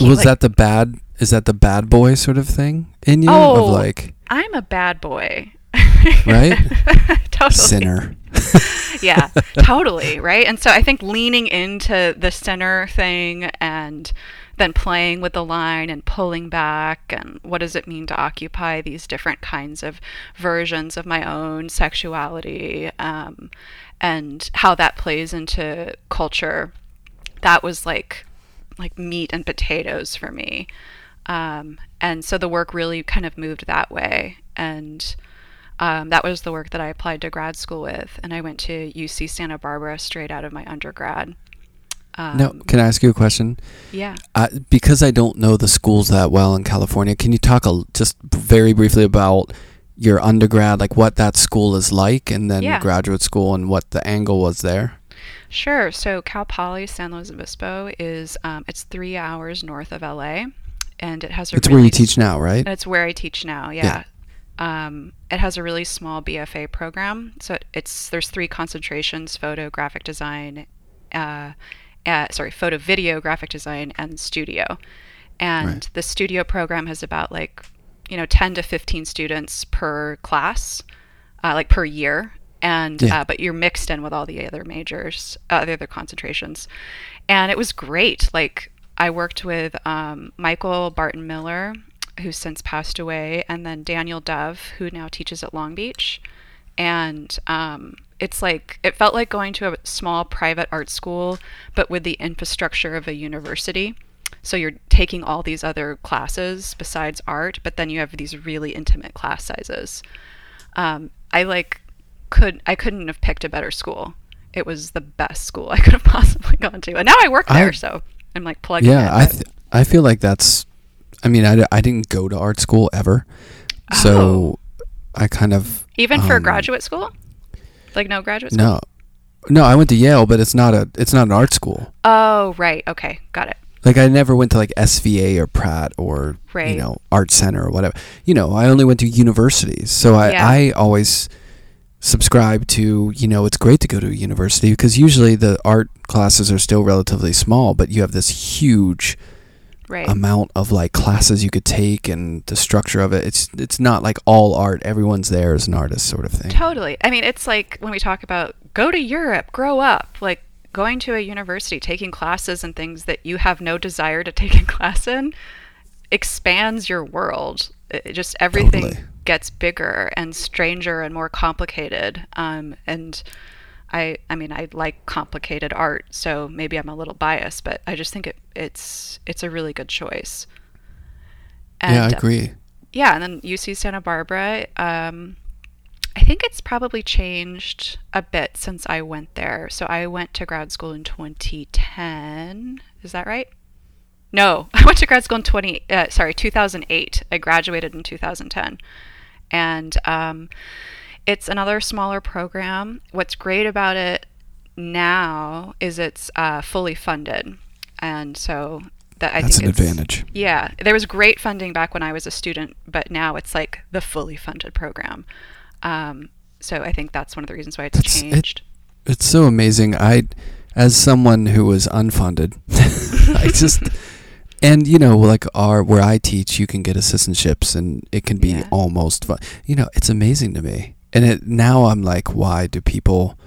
[SPEAKER 2] Was
[SPEAKER 3] like-
[SPEAKER 2] that the bad? Is that the bad boy sort of thing in you?
[SPEAKER 3] Oh,
[SPEAKER 2] of like
[SPEAKER 3] I'm a bad boy.
[SPEAKER 2] Right?
[SPEAKER 3] totally.
[SPEAKER 2] sinner.
[SPEAKER 3] yeah, totally. Right. And so I think leaning into the center thing and then playing with the line and pulling back and what does it mean to occupy these different kinds of versions of my own sexuality um, and how that plays into culture. That was like like meat and potatoes for me. Um, and so the work really kind of moved that way. And um, that was the work that I applied to grad school with. And I went to UC Santa Barbara straight out of my undergrad. Um,
[SPEAKER 2] no, can I ask you a question?
[SPEAKER 3] Yeah.
[SPEAKER 2] Uh, because I don't know the schools that well in California, can you talk a, just very briefly about your undergrad, like what that school is like, and then
[SPEAKER 3] Yeah.
[SPEAKER 2] graduate school and what the angle was there?
[SPEAKER 3] Sure. So Cal Poly San Luis Obispo is um, it's three hours north of LA, and it has a
[SPEAKER 2] It's
[SPEAKER 3] really
[SPEAKER 2] where you teach now, right?
[SPEAKER 3] And it's where I teach now. Yeah. Um, it has a really small BFA program. So it's there's three concentrations: photo, graphic design, uh, uh, sorry, photo, video, graphic design, and studio. And
[SPEAKER 2] Right.
[SPEAKER 3] the studio program has about like you know 10 to 15 students per class, uh, like per year. And
[SPEAKER 2] Yeah.
[SPEAKER 3] uh, but you're mixed in with all the other majors, uh, the other concentrations, and it was great. Like I worked with um, Michael Barton Miller, who's since passed away, and then Daniel Dove, who now teaches at Long Beach. And um, it's like, it felt like going to a small private art school, but with the infrastructure of a university. So you're taking all these other classes besides art, but then you have these really intimate class sizes. Um, I like could I couldn't have picked a better school. It was the best school I could have possibly gone to, and now I work
[SPEAKER 2] I-
[SPEAKER 3] there, so I'm like plugging
[SPEAKER 2] Yeah,
[SPEAKER 3] in,
[SPEAKER 2] I th- I feel like that's. I mean, I, I didn't go to art school ever, so I kind of
[SPEAKER 3] Even for
[SPEAKER 2] um,
[SPEAKER 3] graduate school? Like no graduate school?
[SPEAKER 2] no, no. I went to Yale, but it's not a it's not an art school.
[SPEAKER 3] Oh, right. Okay. Got it.
[SPEAKER 2] Like I never went to like SVA or Pratt or
[SPEAKER 3] Right.
[SPEAKER 2] you know Art Center or whatever. You know, I only went to universities, so I
[SPEAKER 3] Yeah.
[SPEAKER 2] I always subscribe to you know it's great to go to a university because usually the art classes are still relatively small, but you have this huge
[SPEAKER 3] Right.
[SPEAKER 2] amount of like classes you could take and the structure of it. It's it's not like all art. Everyone's there as an artist, sort of thing.
[SPEAKER 3] totally. I mean, it's like when we talk about go to Europe, grow up, like going to a university, taking classes and things that you have no desire to take a class in expands your world. It, just everything
[SPEAKER 2] Totally.
[SPEAKER 3] gets bigger and stranger and more complicated. Um, and I, I mean, I like complicated art, so maybe I'm a little biased, but I just think it, it's it's a really good choice.
[SPEAKER 2] yeah, I
[SPEAKER 3] uh,
[SPEAKER 2] agree.
[SPEAKER 3] yeah, and then UC Santa Barbara. Um, I think it's probably changed a bit since I went there. So I went to grad school in 2010. Is that right? No, I went to grad school in 20. Uh, sorry, 2008. I graduated in 2010, and um, it's another smaller program. What's great about it now is it's uh, fully funded, and so that I
[SPEAKER 2] That's
[SPEAKER 3] think
[SPEAKER 2] an
[SPEAKER 3] it's,
[SPEAKER 2] advantage.
[SPEAKER 3] yeah, there was great funding back when I was a student, but now it's like the fully funded program. Um, so I think that's one of the reasons why it's
[SPEAKER 2] That's- it-
[SPEAKER 3] changed.
[SPEAKER 2] It's so amazing. I, as someone who was unfunded, I just, and you know, like our where I teach, you can get assistantships, and it can be
[SPEAKER 3] Yeah.
[SPEAKER 2] almost fun. You know, it's amazing to me. And it now I'm like, why do people?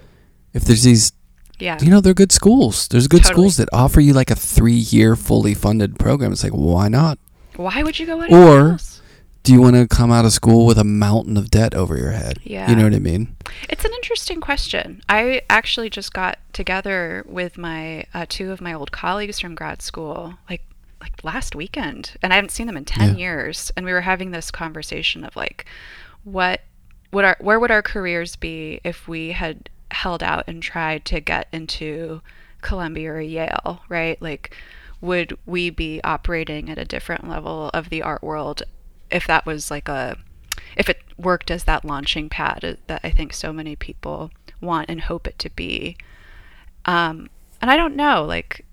[SPEAKER 2] If there's these,
[SPEAKER 3] yeah,
[SPEAKER 2] you know, they're good schools. There's good
[SPEAKER 3] Totally.
[SPEAKER 2] schools that offer you like a three-year fully funded program. It's like, why not?
[SPEAKER 3] why would you go anywhere
[SPEAKER 2] or-
[SPEAKER 3] else?
[SPEAKER 2] Do you want to come out of school with a mountain of debt over your head?
[SPEAKER 3] Yeah.
[SPEAKER 2] You know what I mean?
[SPEAKER 3] It's an interesting question. I actually just got together with my uh, two of my old colleagues from grad school, like like last weekend, and I haven't seen them in ten
[SPEAKER 2] Yeah.
[SPEAKER 3] years. And we were having this conversation of like, what would our where would our careers be if we had held out and tried to get into Columbia or Yale, right? Like, would we be operating at a different level of the art world if that was like a if it worked as that launching pad that I think so many people want and hope it to be. Um, and I don't know, like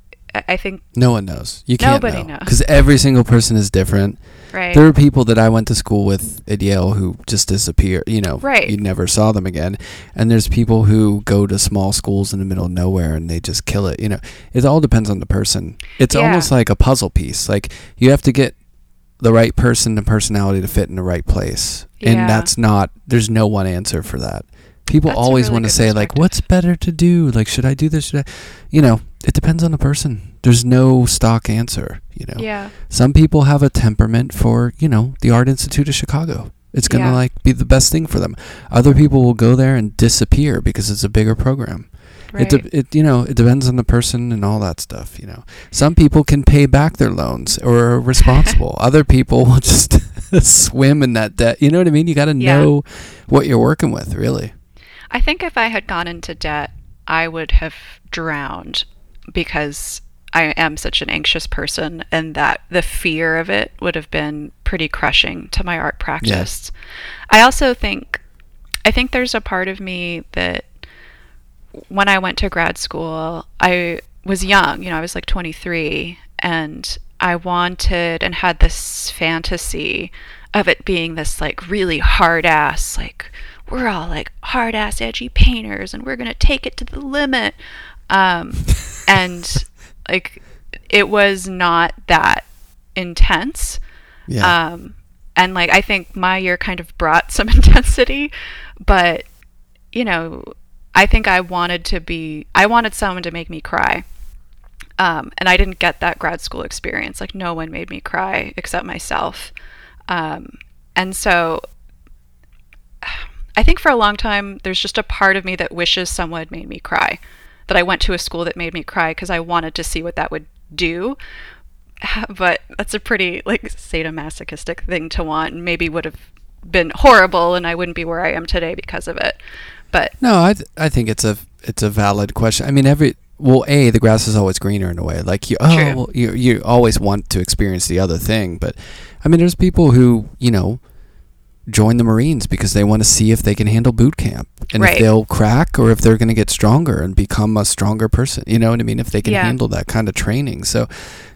[SPEAKER 3] I think
[SPEAKER 2] No one knows. You can't
[SPEAKER 3] Nobody
[SPEAKER 2] know because every single person is different.
[SPEAKER 3] right.
[SPEAKER 2] There are people that I went to school with at Yale who just disappear. You know,
[SPEAKER 3] Right.
[SPEAKER 2] You never saw them again. And there's people who go to small schools in the middle of nowhere and they just kill it. You know, it all depends on the person. It's
[SPEAKER 3] Yeah.
[SPEAKER 2] almost like a puzzle piece. Like you have to get the right person and personality to fit in the right place.
[SPEAKER 3] Yeah.
[SPEAKER 2] And that's not. There's no one answer for that. People
[SPEAKER 3] That's
[SPEAKER 2] always
[SPEAKER 3] really
[SPEAKER 2] want to say like, "What's better to do? Like, should I do this? Should I?" You know, it depends on the person. There's no stock answer. You know.
[SPEAKER 3] yeah.
[SPEAKER 2] Some people have a temperament for, you know, the Art Institute of Chicago. It's going to
[SPEAKER 3] Yeah.
[SPEAKER 2] like be the best thing for them. Other people will go there and disappear because it's a bigger program. Right. It, de- it you know it depends on the person and all that stuff. You know, some people can pay back their loans or are responsible. Other people will just swim in that debt. You know what I mean? You got to
[SPEAKER 3] Yeah.
[SPEAKER 2] know what you're working with, really.
[SPEAKER 3] I think if I had gone into debt, I would have drowned because I am such an anxious person, and that the fear of it would have been pretty crushing to my art practice. I also think, I think there's a part of me that when I went to grad school, I was young, you know, I was like 23, and I wanted and had this fantasy of it being this like really hard ass, like, we're all like hard ass, edgy painters, and we're going to take it to the limit. Um, and like, it was not that intense.
[SPEAKER 2] Yeah.
[SPEAKER 3] Um, and like I think my year kind of brought some intensity, but you know, I think I wanted to be I wanted someone to make me cry. Um, and I didn't get that grad school experience. Like no one made me cry except myself. Um, and so I think for a long time there's just a part of me that wishes someone had made me cry. That I went to a school that made me cry because I wanted to see what that would do but that's a pretty like sadomasochistic thing to want and maybe would have been horrible and I wouldn't be where I am today because of it. But
[SPEAKER 2] No, I th- I think it's a it's a valid question. I mean, every well, a the grass is always greener in a way. Like you, oh, well, you you always want to experience the other thing, but I mean, there's people who you know join the Marines because they want to see if they can handle boot camp and
[SPEAKER 3] Right.
[SPEAKER 2] if they'll crack or if they're going to get stronger and become a stronger person. You know what I mean? If they can
[SPEAKER 3] Yeah.
[SPEAKER 2] handle that kind of training. So,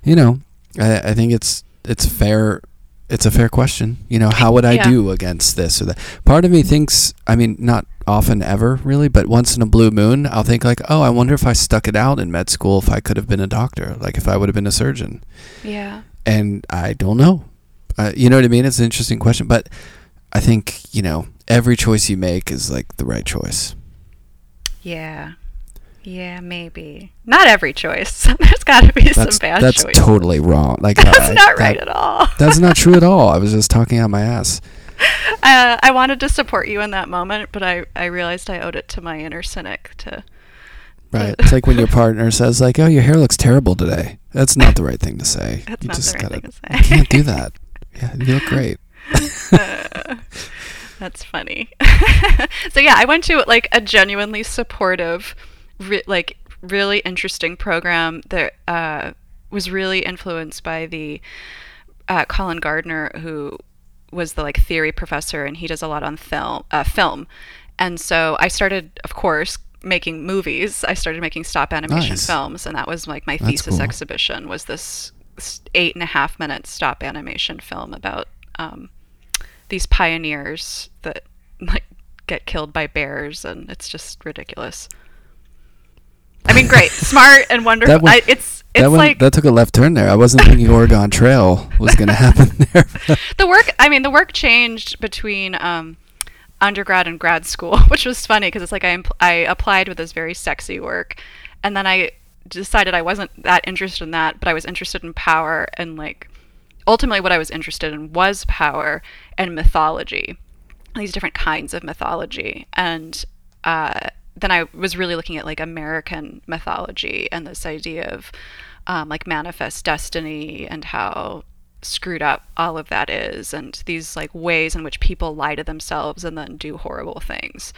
[SPEAKER 2] you know, I, I think it's it's fair. It's a fair question. You know, how would I
[SPEAKER 3] Yeah.
[SPEAKER 2] do against this or that? Part of me thinks, I mean, not often ever really, but once in a blue moon, I'll think like, oh, I wonder if I stuck it out in med school, if I could have been a doctor, like if I would have been a surgeon.
[SPEAKER 3] yeah.
[SPEAKER 2] And I don't know. Uh, you know what I mean? It's an interesting question, but I think you know every choice you make is like the right choice.
[SPEAKER 3] Yeah. Yeah, maybe. Not every choice. There's got to be
[SPEAKER 2] That's
[SPEAKER 3] some bad
[SPEAKER 2] that's
[SPEAKER 3] choices.
[SPEAKER 2] totally wrong. Like
[SPEAKER 3] That's
[SPEAKER 2] I-
[SPEAKER 3] not
[SPEAKER 2] that-
[SPEAKER 3] right at all.
[SPEAKER 2] That's not true at all. I was just talking out my ass.
[SPEAKER 3] uh, I wanted to support you in that moment, but I, I realized I owed it to my inner cynic to.
[SPEAKER 2] Right. It's like when your partner says like, "Oh, your hair looks terrible today." That's not the right thing to say.
[SPEAKER 3] That's
[SPEAKER 2] you
[SPEAKER 3] not the
[SPEAKER 2] just
[SPEAKER 3] right
[SPEAKER 2] gotta.
[SPEAKER 3] thing to
[SPEAKER 2] You can't do that. Yeah, you look great.
[SPEAKER 3] Uh, that's funny. so yeah, I went to like a genuinely supportive, re- like really interesting program that uh, was really influenced by the uh, Colin Gardner, who was the like theory professor, and he does a lot on film. Uh, film, and so I started, of course, making movies. I started making stop animation
[SPEAKER 2] Nice.
[SPEAKER 3] films, and that was like my
[SPEAKER 2] That's
[SPEAKER 3] thesis
[SPEAKER 2] cool.
[SPEAKER 3] exhibition. Was this eight and a half minute stop animation film about um, these pioneers that like get killed by bears, and it's just ridiculous. I mean, great, smart, and wonderful.
[SPEAKER 2] That one-
[SPEAKER 3] I, it's it's
[SPEAKER 2] that one,
[SPEAKER 3] like
[SPEAKER 2] that took a left turn there. I wasn't thinking Oregon Trail was going to happen there.
[SPEAKER 3] the work. I mean, the work changed between um, undergrad and grad school, which was funny because it's like I impl- I applied with this very sexy work, and then I decided I wasn't that interested in that, but I was interested in power and like ultimately what I was interested in was power and mythology, these different kinds of mythology, and uh, then I was really looking at like American mythology and this idea of um, like manifest destiny and how screwed up all of that is, and these like ways in which people lie to themselves and then do horrible things.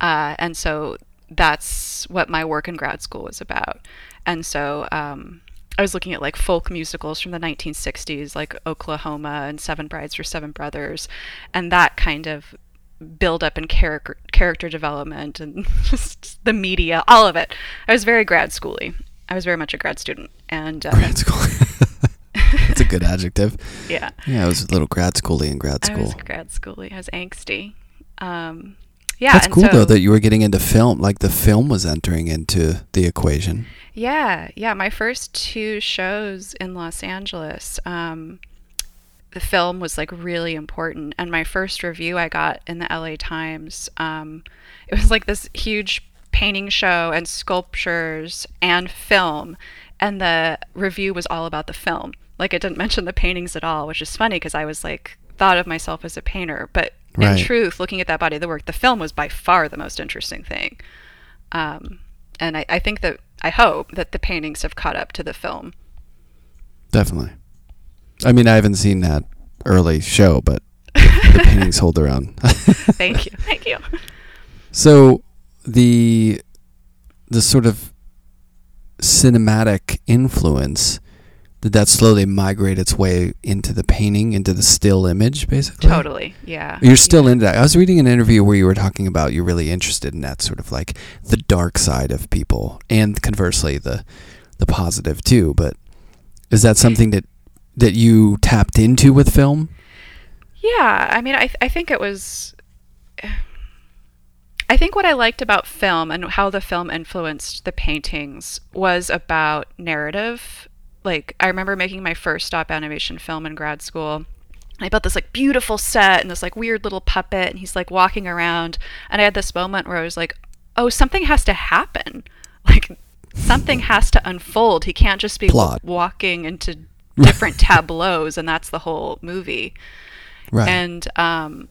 [SPEAKER 3] Uh, and so that's what my work in grad school was about. And so um, I was looking at like folk musicals from the 1960s, like Oklahoma and Seven Brides for Seven Brothers, and that kind of build up and character character development and just the media, all of it. I was very grad schooly. I was very much a grad student, and uh,
[SPEAKER 2] grad school. That's a good adjective.
[SPEAKER 3] yeah,
[SPEAKER 2] Yeah, I was a little grad schooly in grad school.
[SPEAKER 3] I was grad schooly. I was angsty. Um, yeah,
[SPEAKER 2] That's cool
[SPEAKER 3] so,
[SPEAKER 2] though that you were getting into film. Like the film was entering into the equation.
[SPEAKER 3] Yeah, yeah. My first two shows in Los Angeles, um, the film was like really important. And my first review I got in the LA Times, um, it was like this huge painting show and sculptures and film. And the review was all about the film. Like it didn't mention the paintings at all, which is funny because I was like, thought of myself as a painter. But
[SPEAKER 2] Right.
[SPEAKER 3] in truth, looking at that body of the work, the film was by far the most interesting thing. Um, and I, I think that I hope that the paintings have caught up to the film.
[SPEAKER 2] Definitely. I mean, I haven't seen that early show, but the paintings hold their own.
[SPEAKER 3] Thank you, thank you.
[SPEAKER 2] So the the sort of cinematic influence did that slowly migrate its way into the painting, into the still image, basically?
[SPEAKER 3] Totally, yeah.
[SPEAKER 2] You're still
[SPEAKER 3] yeah.
[SPEAKER 2] into that. I was reading an interview where you were talking about you're really interested in that sort of like the dark side of people, and conversely the the positive too. But is that something that that you tapped into with film?
[SPEAKER 3] Yeah, I mean, I th- I think it was. I think what I liked about film and how the film influenced the paintings was about narrative. Like I remember making my first stop animation film in grad school. I built this like beautiful set and this like weird little puppet and he's like walking around and I had this moment where I was like, "Oh, something has to happen." Like something has to unfold. He can't just be
[SPEAKER 2] Plot.
[SPEAKER 3] walking into different tableaus and that's the whole movie
[SPEAKER 2] Right.
[SPEAKER 3] and um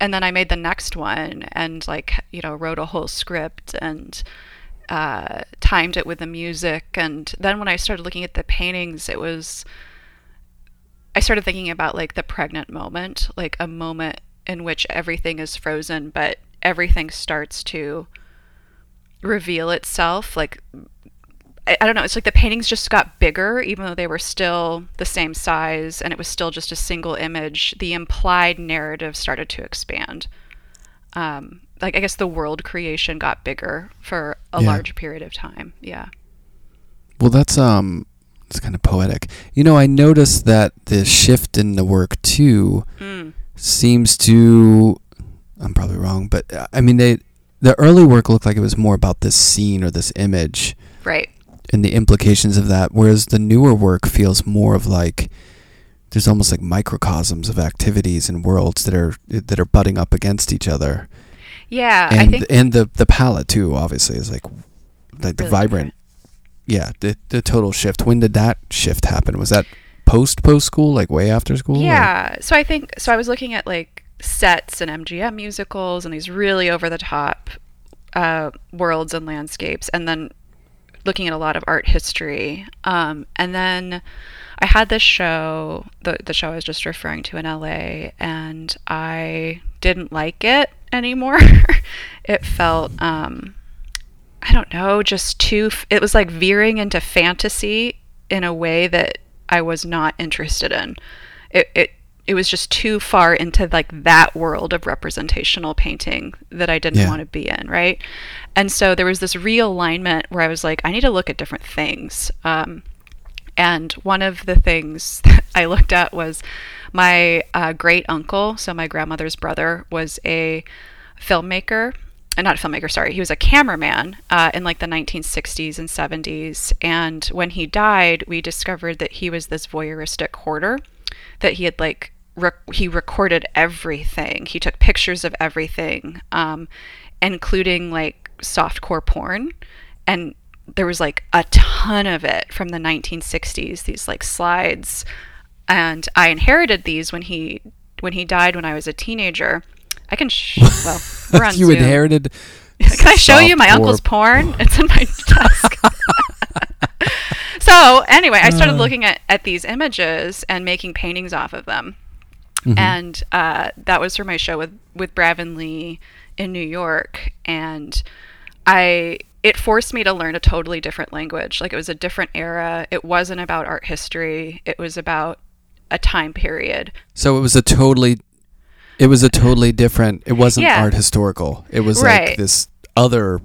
[SPEAKER 3] and then i made the next one and like you know wrote a whole script and uh timed it with the music and then when i started looking at the paintings it was i started thinking about like the pregnant moment like a moment in which everything is frozen but everything starts to reveal itself like I, I don't know. It's like the paintings just got bigger, even though they were still the same size, and it was still just a single image. The implied narrative started to expand. Um, like I guess the world creation got bigger for a
[SPEAKER 2] Yeah.
[SPEAKER 3] large period of time. Yeah.
[SPEAKER 2] Well, that's um, it's kind of poetic. You know, I noticed that the shift in the work too
[SPEAKER 3] Mm.
[SPEAKER 2] seems to. I'm probably wrong, but uh, I mean, they the early work looked like it was more about this scene or this image
[SPEAKER 3] Right.
[SPEAKER 2] and the implications of that, whereas the newer work feels more of like there's almost like microcosms of activities and worlds that are that are butting up against each other,
[SPEAKER 3] Yeah.
[SPEAKER 2] and
[SPEAKER 3] I think
[SPEAKER 2] and the the palette too, obviously, is like like the
[SPEAKER 3] really
[SPEAKER 2] vibrant
[SPEAKER 3] different.
[SPEAKER 2] yeah, the the total shift. When did that shift happen? Was that post post school, like way after school? or-
[SPEAKER 3] Yeah. So I think so. I was looking at like sets and MGM musicals and these really over the top uh, worlds and landscapes, and then looking at a lot of art history. Um, and then I had this show, the the show I was just referring to in LA, and I didn't like it anymore. it felt. Um, I don't know, just too. It was like veering into fantasy in a way that I was not interested in. It it it was just too far into like that world of representational painting that I didn't
[SPEAKER 2] Yeah.
[SPEAKER 3] want to be in, right? And so there was this realignment where I was like, I need to look at different things. Um, and one of the things that I looked at was my uh, great uncle, so my grandmother's brother, was a filmmaker. Uh, not a filmmaker, sorry. He was a cameraman uh, in like the 1960s and 70s. And when he died, we discovered that he was this voyeuristic hoarder, that he had like, rec- he recorded everything. He took pictures of everything, um, including like softcore porn. And there was like a ton of it from the 1960s, these like slides. And I inherited these when he when he died when I was a teenager. I can sh- well, we're on
[SPEAKER 2] you
[SPEAKER 3] Zoom.
[SPEAKER 2] inherited.
[SPEAKER 3] Can I show you my uncle's porn? It's in my desk. so anyway, I started
[SPEAKER 2] Uh.
[SPEAKER 3] looking at, at these images and making paintings off of them.
[SPEAKER 2] Mhm.
[SPEAKER 3] And uh, that was for my show with, with BravinLee in New York. And I it forced me to learn a totally different language. Like it was a different era. It wasn't about art history. It was about a time period.
[SPEAKER 2] So it was a totally, it was a totally different. It wasn't
[SPEAKER 3] Yeah.
[SPEAKER 2] art historical. It was
[SPEAKER 3] Right.
[SPEAKER 2] like this other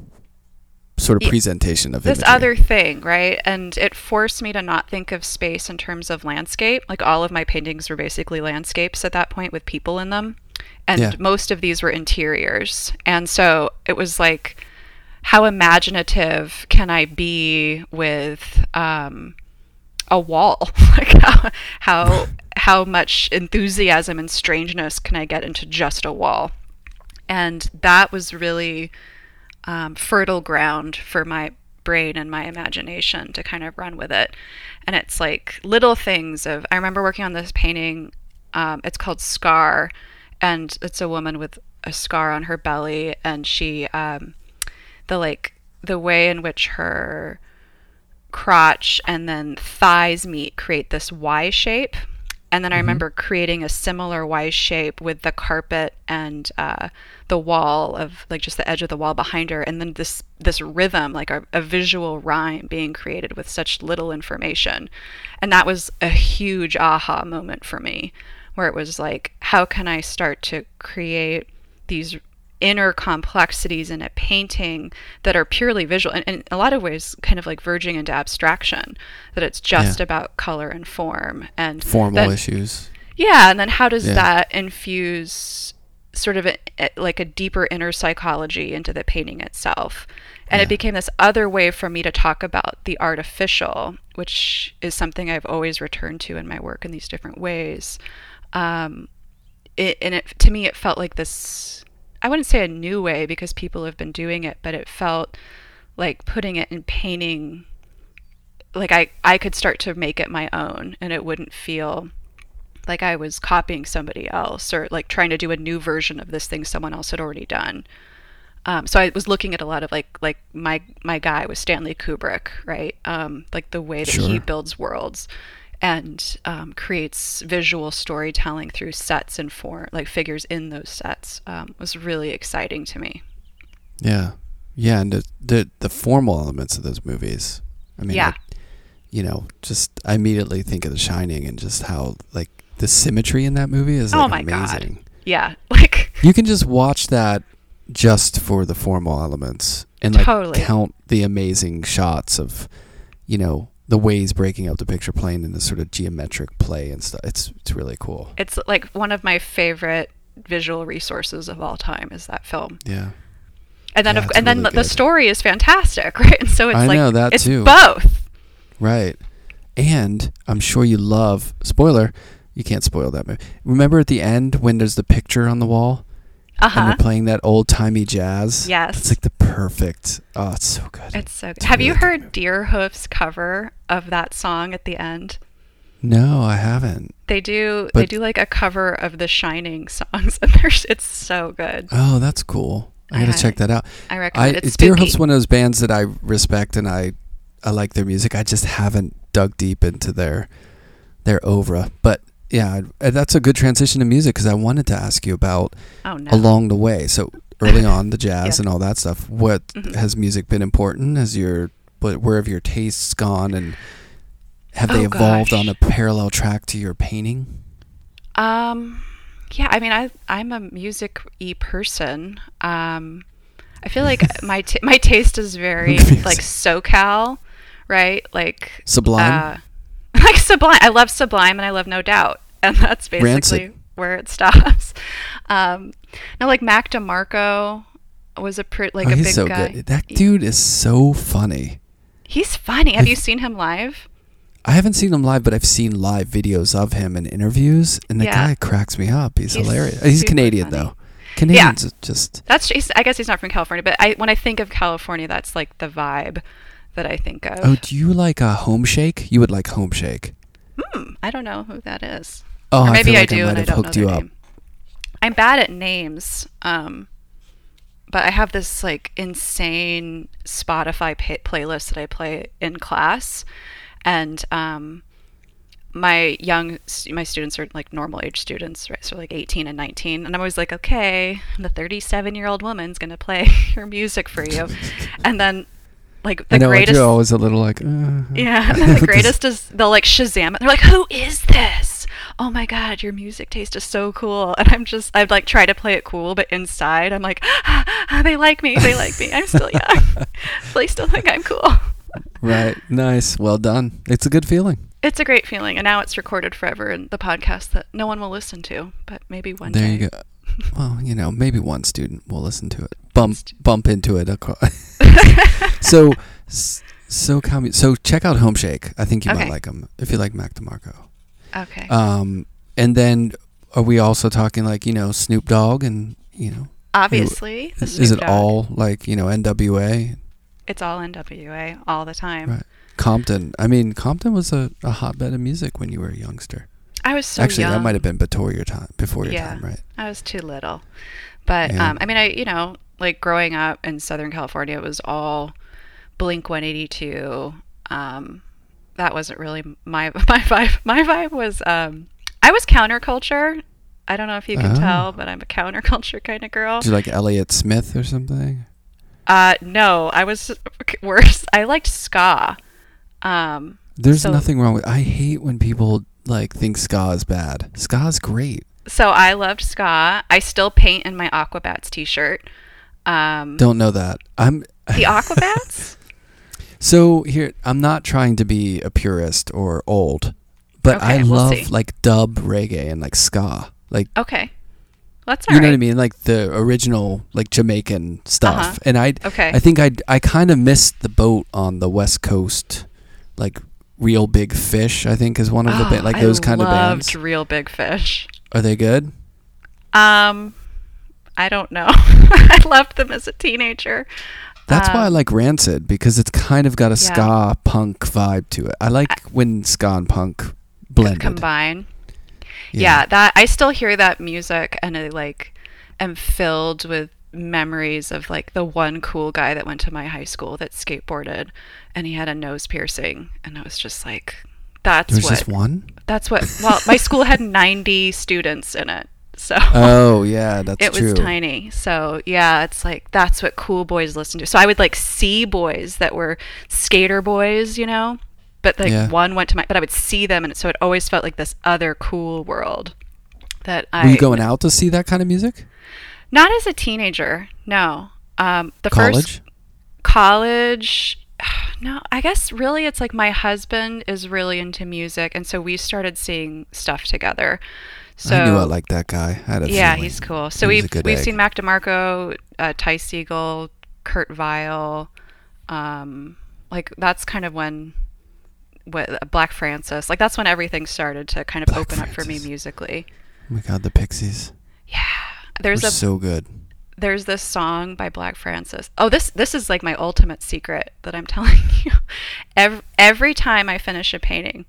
[SPEAKER 2] sort of presentation of it.
[SPEAKER 3] this
[SPEAKER 2] imagery.
[SPEAKER 3] other thing, right? And it forced me to not think of space in terms of landscape. Like all of my paintings were basically landscapes at that point with people in them. And
[SPEAKER 2] Yeah.
[SPEAKER 3] most of these were interiors. And so it was like, how imaginative can I be with um, a wall? like how, how how much enthusiasm and strangeness can I get into just a wall? And that was really um, fertile ground for my brain and my imagination to kind of run with it. And it's like little things of. I remember working on this painting. Um, it's called Scar, and it's a woman with a scar on her belly, and she, um, the like the way in which her crotch and then thighs meet create this Y shape. And then I remember creating a similar Y shape with the carpet and uh, the wall of like just the edge of the wall behind her, and then this this rhythm, like a, a visual rhyme, being created with such little information, and that was a huge aha moment for me, where it was like, how can I start to create these inner complexities in a painting that are purely visual and in a lot of ways kind of like verging into abstraction that it's just
[SPEAKER 2] Yeah.
[SPEAKER 3] about color and form and
[SPEAKER 2] Formal
[SPEAKER 3] then-
[SPEAKER 2] issues.
[SPEAKER 3] yeah and then how does
[SPEAKER 2] Yeah.
[SPEAKER 3] that infuse sort of a, a- like a deeper inner psychology into the painting itself and
[SPEAKER 2] Yeah.
[SPEAKER 3] it became this other way for me to talk about the artificial which is something i've always returned to in my work in these different ways um, it, and it to me it felt like this i wouldn't say a new way because people have been doing it but it felt like putting it in painting like i i could start to make it my own and it wouldn't feel like i was copying somebody else or like trying to do a new version of this thing someone else had already done. Um, so I was looking at a lot of like like my my guy was Stanley Kubrick, right? Um, like the way that he builds worlds and um, creates visual storytelling through sets and form, like figures in those sets, um, was really exciting to me.
[SPEAKER 2] Yeah, yeah, and the the, the formal elements of those movies. I mean,
[SPEAKER 3] Yeah.
[SPEAKER 2] I- you know, just I immediately think of The Shining and just how like the symmetry in that movie is
[SPEAKER 3] Oh
[SPEAKER 2] like
[SPEAKER 3] my God.
[SPEAKER 2] amazing.
[SPEAKER 3] Yeah, like
[SPEAKER 2] You can just watch that just for the formal elements and like
[SPEAKER 3] Totally.
[SPEAKER 2] count the amazing shots of, you know, the ways breaking up the picture plane in this sort of geometric play and stuff. It's it's really cool.
[SPEAKER 3] it's like one of my favorite visual resources of all time is that film.
[SPEAKER 2] Yeah.
[SPEAKER 3] And then
[SPEAKER 2] Yeah,
[SPEAKER 3] of, and then
[SPEAKER 2] really
[SPEAKER 3] the story is fantastic, right? And so it's
[SPEAKER 2] I
[SPEAKER 3] like
[SPEAKER 2] know that
[SPEAKER 3] it's
[SPEAKER 2] too.
[SPEAKER 3] both.
[SPEAKER 2] Right. And I'm sure you love spoiler. You can't spoil that movie. Remember at the end when there's the picture on the wall
[SPEAKER 3] Uh
[SPEAKER 2] and they're playing that old timey jazz?
[SPEAKER 3] Yes.
[SPEAKER 2] It's like the perfect. Oh, it's so good.
[SPEAKER 3] It's so good.
[SPEAKER 2] It's
[SPEAKER 3] Have you heard
[SPEAKER 2] good.
[SPEAKER 3] Deerhoof's cover of that song at the end?
[SPEAKER 2] no, I haven't.
[SPEAKER 3] They do they do like a cover of the Shining songs and it's so good.
[SPEAKER 2] Oh, that's cool. I
[SPEAKER 3] I
[SPEAKER 2] gotta check that out.
[SPEAKER 3] I
[SPEAKER 2] I
[SPEAKER 3] recommend it. It's
[SPEAKER 2] Deerhoof's
[SPEAKER 3] spooky.
[SPEAKER 2] one of those bands that I respect and I I like their music. I just haven't dug deep into their their oeuvre. But yeah, that's a good transition to music because I wanted to ask you about
[SPEAKER 3] Oh no.
[SPEAKER 2] along the way. So early on, the jazz
[SPEAKER 3] Yeah.
[SPEAKER 2] and all that stuff. What
[SPEAKER 3] Mhm.
[SPEAKER 2] has music been important? Has your but where have your tastes gone, and have they
[SPEAKER 3] Oh,
[SPEAKER 2] evolved
[SPEAKER 3] gosh.
[SPEAKER 2] on a parallel track to your painting?
[SPEAKER 3] Um, yeah, I mean, I I'm a music y person. Um, I feel like my t- my taste is very like SoCal, right? Like
[SPEAKER 2] Sublime.
[SPEAKER 3] uh, like Sublime. I love Sublime and I love No Doubt, and that's basically
[SPEAKER 2] Rancid.
[SPEAKER 3] where it stops. Um, no, like Mac DeMarco was a pre- like
[SPEAKER 2] oh,
[SPEAKER 3] a
[SPEAKER 2] he's
[SPEAKER 3] big
[SPEAKER 2] so
[SPEAKER 3] guy.
[SPEAKER 2] good. That dude is so funny.
[SPEAKER 3] He's funny. Have you seen him live?
[SPEAKER 2] I haven't seen him live, but I've seen live videos of him and interviews, and the
[SPEAKER 3] Yeah.
[SPEAKER 2] guy cracks me up. He's,
[SPEAKER 3] He's
[SPEAKER 2] hilarious. He's Canadian
[SPEAKER 3] funny.
[SPEAKER 2] though. Canadians are just
[SPEAKER 3] That's I guess he's not from California, but I when I think of California, that's like the vibe that I think of.
[SPEAKER 2] Oh, do you like a Homeshake? You would like Homeshake.
[SPEAKER 3] Hmm, I don't know who that is.
[SPEAKER 2] Oh,
[SPEAKER 3] or maybe
[SPEAKER 2] I feel like I
[SPEAKER 3] do
[SPEAKER 2] might
[SPEAKER 3] and I don't know
[SPEAKER 2] hooked
[SPEAKER 3] their
[SPEAKER 2] you up.
[SPEAKER 3] name. I'm bad at names, um, but I have this like insane Spotify pa- playlist that I play in class, and um, my young my students are like normal age students, right? So like 18 and 19, and I'm always like, okay, the 37 year old woman's gonna play your music for you, and then like the
[SPEAKER 2] I know
[SPEAKER 3] greatest
[SPEAKER 2] you're always a little like. Uh,
[SPEAKER 3] yeah, the greatest is they'll like Shazam it. They're like, "Who is this? Oh my god, your music taste is so cool." And I'm just, I'd like try to play it cool, but inside I'm like, ah, "They like me. They like me. I'm still young. they still think I'm cool."
[SPEAKER 2] Right. Nice. Well done. It's a good feeling.
[SPEAKER 3] It's a great feeling, and now it's recorded forever in the podcast that no one will listen to, but maybe one
[SPEAKER 2] there
[SPEAKER 3] day.
[SPEAKER 2] you go. Well, you know, maybe one student will listen to it. Bump bump into it. so so come so check out Homeshake. I think you might like them if you like Mac DeMarco.
[SPEAKER 3] Okay.
[SPEAKER 2] Um, and then are we also talking like you know Snoop Dogg and you know
[SPEAKER 3] Obviously,
[SPEAKER 2] is it
[SPEAKER 3] Dogg.
[SPEAKER 2] all like you know NWA
[SPEAKER 3] It's all NWA all the time.
[SPEAKER 2] Right. Compton? I mean Compton was a, a hotbed of music when you were a youngster.
[SPEAKER 3] I was so
[SPEAKER 2] Actually,
[SPEAKER 3] young.
[SPEAKER 2] that might have been before your time. Before your
[SPEAKER 3] Yeah.
[SPEAKER 2] time, right?
[SPEAKER 3] I was too little. But
[SPEAKER 2] Yeah.
[SPEAKER 3] um, I mean, I you know, like growing up in Southern California, it was all Blink 182. Um, that wasn't really my my vibe. My vibe was um, I was counterculture. I don't know if you can
[SPEAKER 2] Oh.
[SPEAKER 3] tell, but I'm a counterculture kind of girl.
[SPEAKER 2] Do you like Elliott Smith or something?
[SPEAKER 3] Uh, no, I was worse. I liked ska. Um,
[SPEAKER 2] There's
[SPEAKER 3] So-
[SPEAKER 2] nothing wrong with. I hate when people like think ska is bad. Ska is great.
[SPEAKER 3] so I loved ska. I still paint in my Aquabats t-shirt. Um,
[SPEAKER 2] Don't know that. I'm
[SPEAKER 3] the Aquabats?
[SPEAKER 2] so here. I'm not trying to be a purist or old, but I
[SPEAKER 3] we'll
[SPEAKER 2] love
[SPEAKER 3] see.
[SPEAKER 2] like dub reggae and like ska. Like
[SPEAKER 3] okay, that's
[SPEAKER 2] you know
[SPEAKER 3] right.
[SPEAKER 2] what I mean? Like the original like Jamaican stuff.
[SPEAKER 3] Uh-huh.
[SPEAKER 2] And I
[SPEAKER 3] Okay.
[SPEAKER 2] I think I I kind of missed the boat on the West Coast, like Reel Big Fish. I think is one of the ba-
[SPEAKER 3] Oh,
[SPEAKER 2] like
[SPEAKER 3] I
[SPEAKER 2] those kind of
[SPEAKER 3] loved
[SPEAKER 2] bands.
[SPEAKER 3] Reel Big Fish.
[SPEAKER 2] Are they good?
[SPEAKER 3] Um, I don't know. I loved them as a teenager.
[SPEAKER 2] That's why I
[SPEAKER 3] Um,
[SPEAKER 2] like Rancid because it's kind of got a
[SPEAKER 3] Yeah.
[SPEAKER 2] ska punk vibe to it. I like when ska and punk blend
[SPEAKER 3] combine. Yeah. that I still hear that music and I like am filled with memories of like the one cool guy that went to my high school that skateboarded and he had a nose piercing and I was just like that's
[SPEAKER 2] There's
[SPEAKER 3] what
[SPEAKER 2] just one.
[SPEAKER 3] that's what well my school had 90 students in it. So
[SPEAKER 2] Oh yeah, that's
[SPEAKER 3] it
[SPEAKER 2] true.
[SPEAKER 3] was tiny. So yeah, it's like that's what cool boys listen to. So I would like see boys that were skater boys, you know, but like
[SPEAKER 2] Yeah.
[SPEAKER 3] one went to my, but I would see them, and so it always felt like this other cool world that I.
[SPEAKER 2] Were you going out to see that kind of music?
[SPEAKER 3] Not as a teenager, no. Um, the
[SPEAKER 2] College?
[SPEAKER 3] first college. No, I guess really it's like my husband is really into music, and so we started seeing stuff together. So
[SPEAKER 2] I knew I liked that guy. I had a
[SPEAKER 3] yeah,
[SPEAKER 2] feeling
[SPEAKER 3] he's cool. So we've we've
[SPEAKER 2] egg.
[SPEAKER 3] seen Mac DeMarco, uh, Ty Segall, Kurt Vile, um, like that's kind of when what Black Francis, like that's when everything started to kind of
[SPEAKER 2] Black
[SPEAKER 3] open up for me musically.
[SPEAKER 2] Oh my god, the Pixies.
[SPEAKER 3] Yeah, there's
[SPEAKER 2] They're
[SPEAKER 3] a
[SPEAKER 2] so good.
[SPEAKER 3] there's this song by Black Francis. Oh, this this is like my ultimate secret that I'm telling you. Every, every time I finish a painting,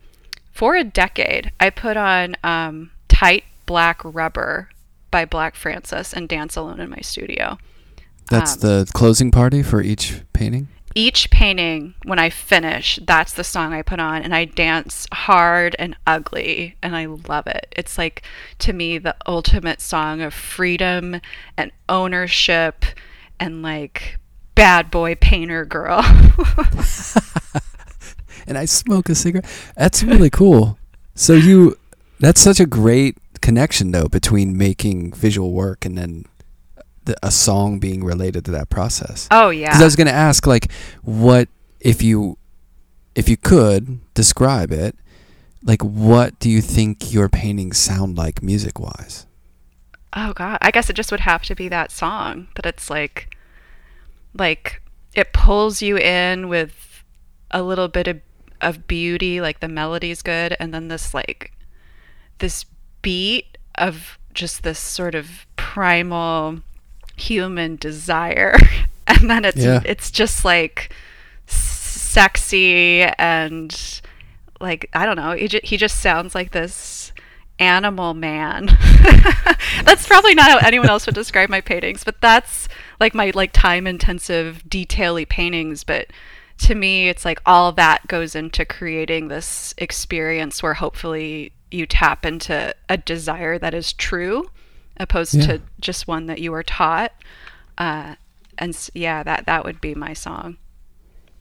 [SPEAKER 3] for a decade, I put on um, "Tight Black Rubber" by Black Francis and dance alone in my studio.
[SPEAKER 2] That's
[SPEAKER 3] Um,
[SPEAKER 2] the closing party for each painting.
[SPEAKER 3] Each painting, when I finish, that's the song I put on, and I dance hard and ugly, and I love it. It's like to me the ultimate song of freedom and ownership, and like bad boy painter girl.
[SPEAKER 2] and I smoke a cigarette. That's really cool. So you, that's such a great connection though between making visual work and then the, a song being related to that process.
[SPEAKER 3] oh yeah.
[SPEAKER 2] Because I was gonna ask, like, what if you, if you could describe it, like, what do you think your paintings sound like music wise?
[SPEAKER 3] Oh god, I guess it just would have to be that song that it's like like it pulls you in with a little bit of of beauty, like the melody's good and then this like this beat of just this sort of primal human desire. And then it's
[SPEAKER 2] Yeah.
[SPEAKER 3] it's just like sexy and like I don't know he, ju- he just sounds like this animal man. That's probably not how anyone else would describe my paintings but that's like my like time intensive detaily paintings. But to me it's like all that goes into creating this experience where hopefully you tap into a desire that is true opposed
[SPEAKER 2] Yeah.
[SPEAKER 3] to just one that you were taught uh, and yeah that that would be my song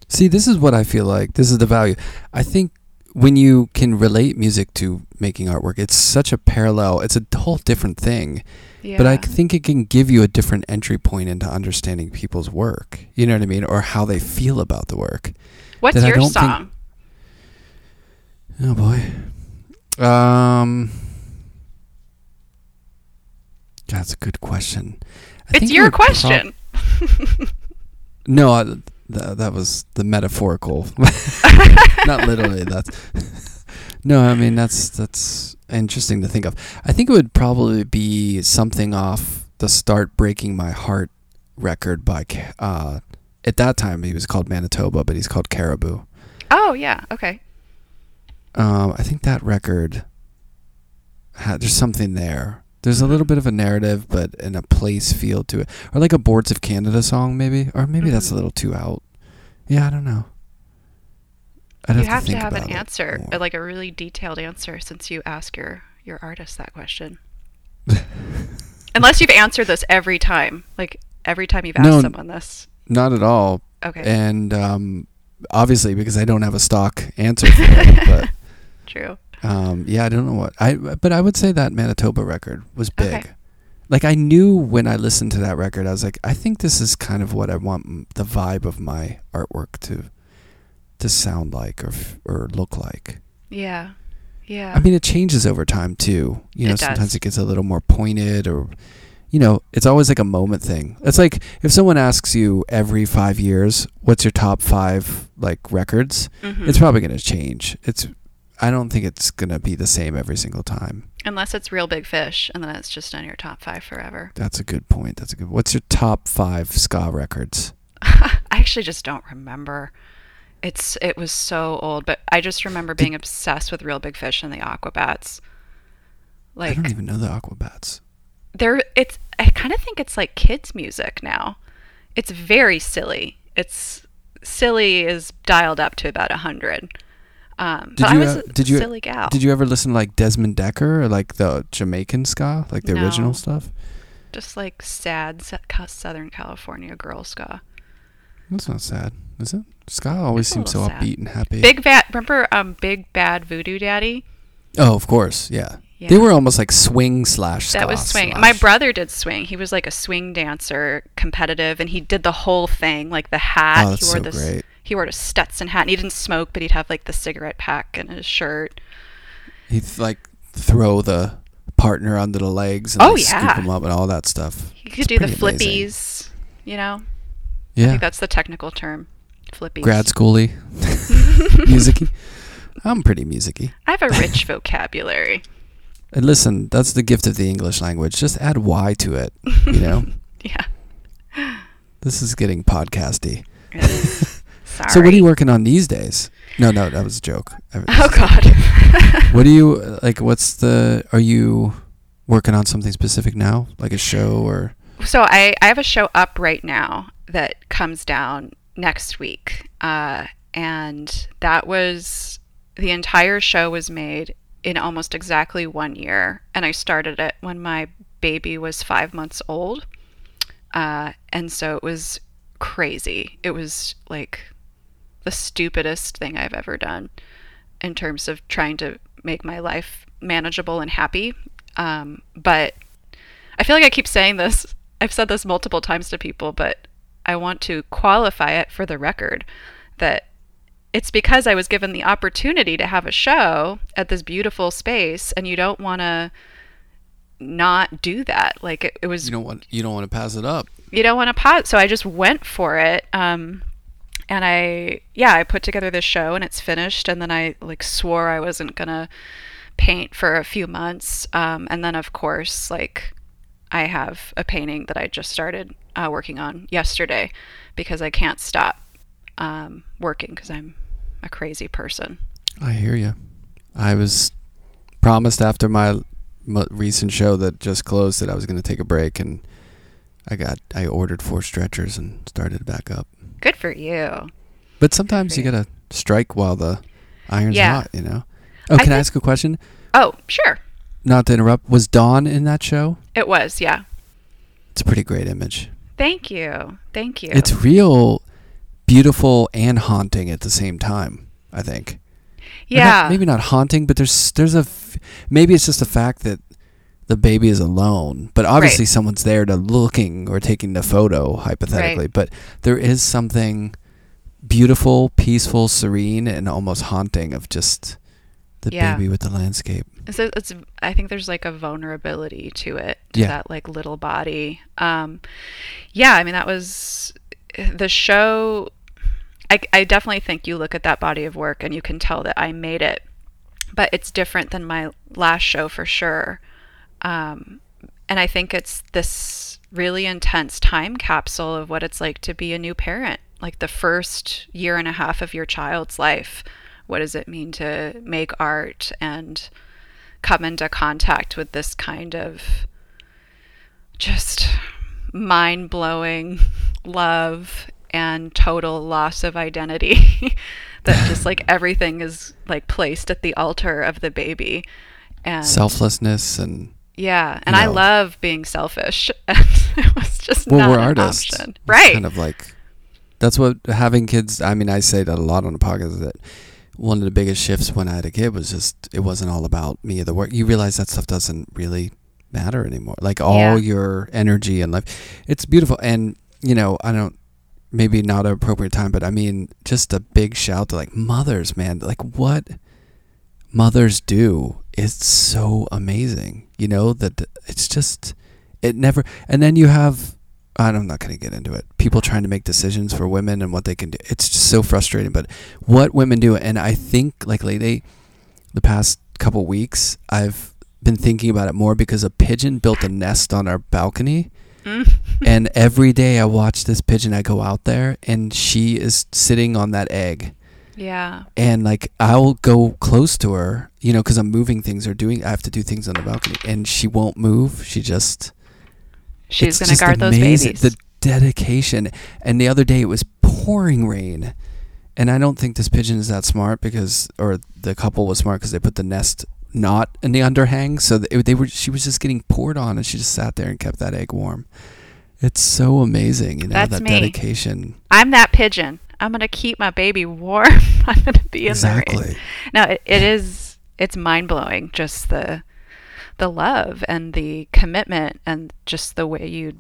[SPEAKER 2] See, this is what I feel like. This is the value. I think when you can relate music to making artwork, it's such a parallel. It's a whole different thing.
[SPEAKER 3] yeah
[SPEAKER 2] But I think it can give you a different entry point into understanding people's work. You know what I mean? Or how they feel about the work.
[SPEAKER 3] what's your
[SPEAKER 2] don't think-
[SPEAKER 3] song
[SPEAKER 2] Oh boy. Um That's a good question. I
[SPEAKER 3] it's your
[SPEAKER 2] prob-
[SPEAKER 3] question
[SPEAKER 2] no, I, th- that was the metaphorical. Not literally. That's no. I mean, that's that's interesting to think of. I think it would probably be something off the "Start Breaking My Heart" record by. Uh, at that time, he was called Manitoba, but he's called Caribou.
[SPEAKER 3] oh yeah okay
[SPEAKER 2] Um, I think that record had there's something there. There's a little bit of a narrative, but in a place feel to it, or like a Boards of Canada song, maybe, or maybe that's a
[SPEAKER 3] Mhm.
[SPEAKER 2] little too out. Yeah, I don't know. I'd
[SPEAKER 3] you
[SPEAKER 2] have
[SPEAKER 3] have
[SPEAKER 2] to,
[SPEAKER 3] to, have an answer,
[SPEAKER 2] more.
[SPEAKER 3] uh, like a really detailed answer, since you ask your your artist that question. Unless you've answered this every time, like every time you've asked
[SPEAKER 2] No.
[SPEAKER 3] someone this.
[SPEAKER 2] Not at all.
[SPEAKER 3] Okay,
[SPEAKER 2] And um, obviously, because I don't have a stock answer for it,
[SPEAKER 3] true.
[SPEAKER 2] um, yeah, I don't know what I. But I would say that Manitoba record was big.
[SPEAKER 3] Okay.
[SPEAKER 2] Like I knew when I listened to that record, I was like, I think this is kind of what I want the vibe of my artwork to to sound like or or look like.
[SPEAKER 3] Yeah, yeah.
[SPEAKER 2] I mean, it changes over time too. You know,
[SPEAKER 3] It does.
[SPEAKER 2] sometimes it gets a little more pointed, or you know, it's always like a moment thing. It's like if someone asks you every five years, "What's your top five like records?"
[SPEAKER 3] Mhm.
[SPEAKER 2] It's probably going to change. It's I don't think it's going to be the same every single time.
[SPEAKER 3] Unless it's Reel Big Fish, and then it's just on your top five forever.
[SPEAKER 2] That's a good point. That's a good. What's your top five ska records?
[SPEAKER 3] I actually just don't remember. It's it was so old, but I just remember being obsessed with Reel Big Fish and the Aquabats. Like I
[SPEAKER 2] don't even know the Aquabats.
[SPEAKER 3] they're it's I kind of think it's like kids music now. It's very silly. It's silly is dialed up to about a hundred. Um,
[SPEAKER 2] Did
[SPEAKER 3] but
[SPEAKER 2] you,
[SPEAKER 3] I was
[SPEAKER 2] uh,
[SPEAKER 3] a
[SPEAKER 2] did you-
[SPEAKER 3] silly gal.
[SPEAKER 2] Did you ever listen to like Desmond Dekker or like the Jamaican ska, like the
[SPEAKER 3] No.
[SPEAKER 2] original stuff?
[SPEAKER 3] Just like sad Southern California girl ska.
[SPEAKER 2] That's not sad, is it? Ska always
[SPEAKER 3] It's
[SPEAKER 2] seems so
[SPEAKER 3] sad.
[SPEAKER 2] upbeat and happy.
[SPEAKER 3] Big bad. Remember um, Big Bad Voodoo Daddy?
[SPEAKER 2] Oh, of course, yeah.
[SPEAKER 3] Yeah.
[SPEAKER 2] They were almost like swing slash.
[SPEAKER 3] That was swing.
[SPEAKER 2] slash-
[SPEAKER 3] My brother did swing. He was like a swing dancer, competitive, and he did the whole thing, like the hat.
[SPEAKER 2] Oh, that's
[SPEAKER 3] he wore
[SPEAKER 2] so
[SPEAKER 3] this.
[SPEAKER 2] great.
[SPEAKER 3] He wore a Stetson hat. And he didn't smoke, but he'd have like the cigarette pack in his shirt.
[SPEAKER 2] He'd like throw the partner under the legs and
[SPEAKER 3] Oh,
[SPEAKER 2] like, scoop
[SPEAKER 3] yeah.
[SPEAKER 2] him up and all that stuff.
[SPEAKER 3] He
[SPEAKER 2] It's
[SPEAKER 3] could do the
[SPEAKER 2] pretty amazing.
[SPEAKER 3] flippies. You know, I
[SPEAKER 2] Yeah,
[SPEAKER 3] think that's the technical term. Flippies.
[SPEAKER 2] grad schooly, musicy. I'm pretty musicy.
[SPEAKER 3] I have a rich vocabulary.
[SPEAKER 2] And listen, that's the gift of the English language. Just add Y to it. You know,
[SPEAKER 3] Yeah.
[SPEAKER 2] this is getting podcasty.
[SPEAKER 3] It is. Sorry.
[SPEAKER 2] So, what are you working on these days? No, no, that was a joke.
[SPEAKER 3] Oh God.
[SPEAKER 2] What do you like? What's the? Are you working on something specific now, like a show or?
[SPEAKER 3] so I, I have a show up right now that comes down next week uh, and that was the entire show was made in almost exactly one year and i started it when my baby was five months old uh, and so it was crazy it was like the stupidest thing i've ever done in terms of trying to make my life manageable and happy um, but I feel like I keep saying this. I've said this multiple times to people, but I want to qualify it for the record that it's because I was given the opportunity to have a show at this beautiful space, and you don't want to not do that. Like it, it was
[SPEAKER 2] You don't want. You don't want to pass it up.
[SPEAKER 3] you don't want to pass. So I just went for it. Um, and I, yeah, I put together this show and it's finished. And then I like swore I wasn't gonna paint for a few months. Um, and then of course, like I have a painting that I just started uh, working on yesterday because I can't stop um, working because I'm a crazy person.
[SPEAKER 2] I hear you. I was promised after my recent show that just closed that I was going to take a break, and I got I ordered four stretchers and started back up.
[SPEAKER 3] Good for you.
[SPEAKER 2] But sometimes you
[SPEAKER 3] you.
[SPEAKER 2] gotta strike while the iron's
[SPEAKER 3] Yeah.
[SPEAKER 2] hot. You know. Oh, can I
[SPEAKER 3] think-
[SPEAKER 2] ask a question?
[SPEAKER 3] Oh, sure.
[SPEAKER 2] Not to interrupt. Was Dawn in that show?
[SPEAKER 3] It was, yeah.
[SPEAKER 2] It's a pretty great image.
[SPEAKER 3] Thank you. Thank you.
[SPEAKER 2] It's real beautiful and haunting at the same time. I think. Or not-
[SPEAKER 3] yeah.
[SPEAKER 2] maybe not haunting, but there's there's a maybe it's just the fact that the baby is alone, but obviously
[SPEAKER 3] Right.
[SPEAKER 2] someone's there to looking or taking the photo hypothetically.
[SPEAKER 3] Right.
[SPEAKER 2] But there is something beautiful, peaceful, serene, and almost haunting of just the
[SPEAKER 3] Yeah.
[SPEAKER 2] baby with the landscape.
[SPEAKER 3] So it's I think there's like a vulnerability to it, to
[SPEAKER 2] Yeah.
[SPEAKER 3] that like little body. Um, yeah, I mean that was the show. I I definitely think you look at that body of work and you can tell that I made it, but it's different than my last show for sure. Um, and I think it's this really intense time capsule of what it's like to be a new parent, like the first year and a half of your child's life. What does it mean to make art and come into contact with this kind of just mind blowing love and total loss of identity. that just like everything is like placed at the altar of the baby. And
[SPEAKER 2] Selflessness and
[SPEAKER 3] yeah, and
[SPEAKER 2] you
[SPEAKER 3] I love being selfish. And it was just
[SPEAKER 2] well,
[SPEAKER 3] not
[SPEAKER 2] we're
[SPEAKER 3] an
[SPEAKER 2] artists,
[SPEAKER 3] option.
[SPEAKER 2] It's
[SPEAKER 3] right?
[SPEAKER 2] Kind of like that's what having kids. I mean, I say that a lot on the podcast. That one of the biggest shifts when I had a kid was just it wasn't all about me or the work. You realize that stuff doesn't really matter anymore. Like all
[SPEAKER 3] Yeah.
[SPEAKER 2] your energy and life, it's beautiful. And you know, I don't maybe not an appropriate time, but I mean, just a big shout to like mothers, man. Like what mothers do is so amazing. You know that it's just it never. And then you have I'm not going to get into it. People trying to make decisions for women and what they can do. It's just so frustrating. But what women do, and I think like lately, the past couple weeks, I've been thinking about it more because a pigeon built a nest on our balcony.
[SPEAKER 3] Mm.
[SPEAKER 2] and every day I watch this pigeon, I go out there and she is sitting on that egg.
[SPEAKER 3] Yeah.
[SPEAKER 2] And like I'll go close to her, you know, because I'm moving things or doing, I have to do things on the balcony, and she won't move. She just
[SPEAKER 3] She's going to
[SPEAKER 2] just
[SPEAKER 3] guard those
[SPEAKER 2] amazing,
[SPEAKER 3] babies.
[SPEAKER 2] The dedication. And the other day it was pouring rain. And I don't think this pigeon is that smart because, or the couple was smart because they put the nest not in the underhang. So th- they were, she was just getting poured on and she just sat there and kept that egg warm. It's so amazing, you know,
[SPEAKER 3] That's
[SPEAKER 2] that
[SPEAKER 3] me.
[SPEAKER 2] dedication.
[SPEAKER 3] I'm that pigeon. I'm going to keep my baby warm. I'm going to be in.
[SPEAKER 2] Exactly.
[SPEAKER 3] No, it, it is. It's mind blowing. Just the the love and the commitment and just the way you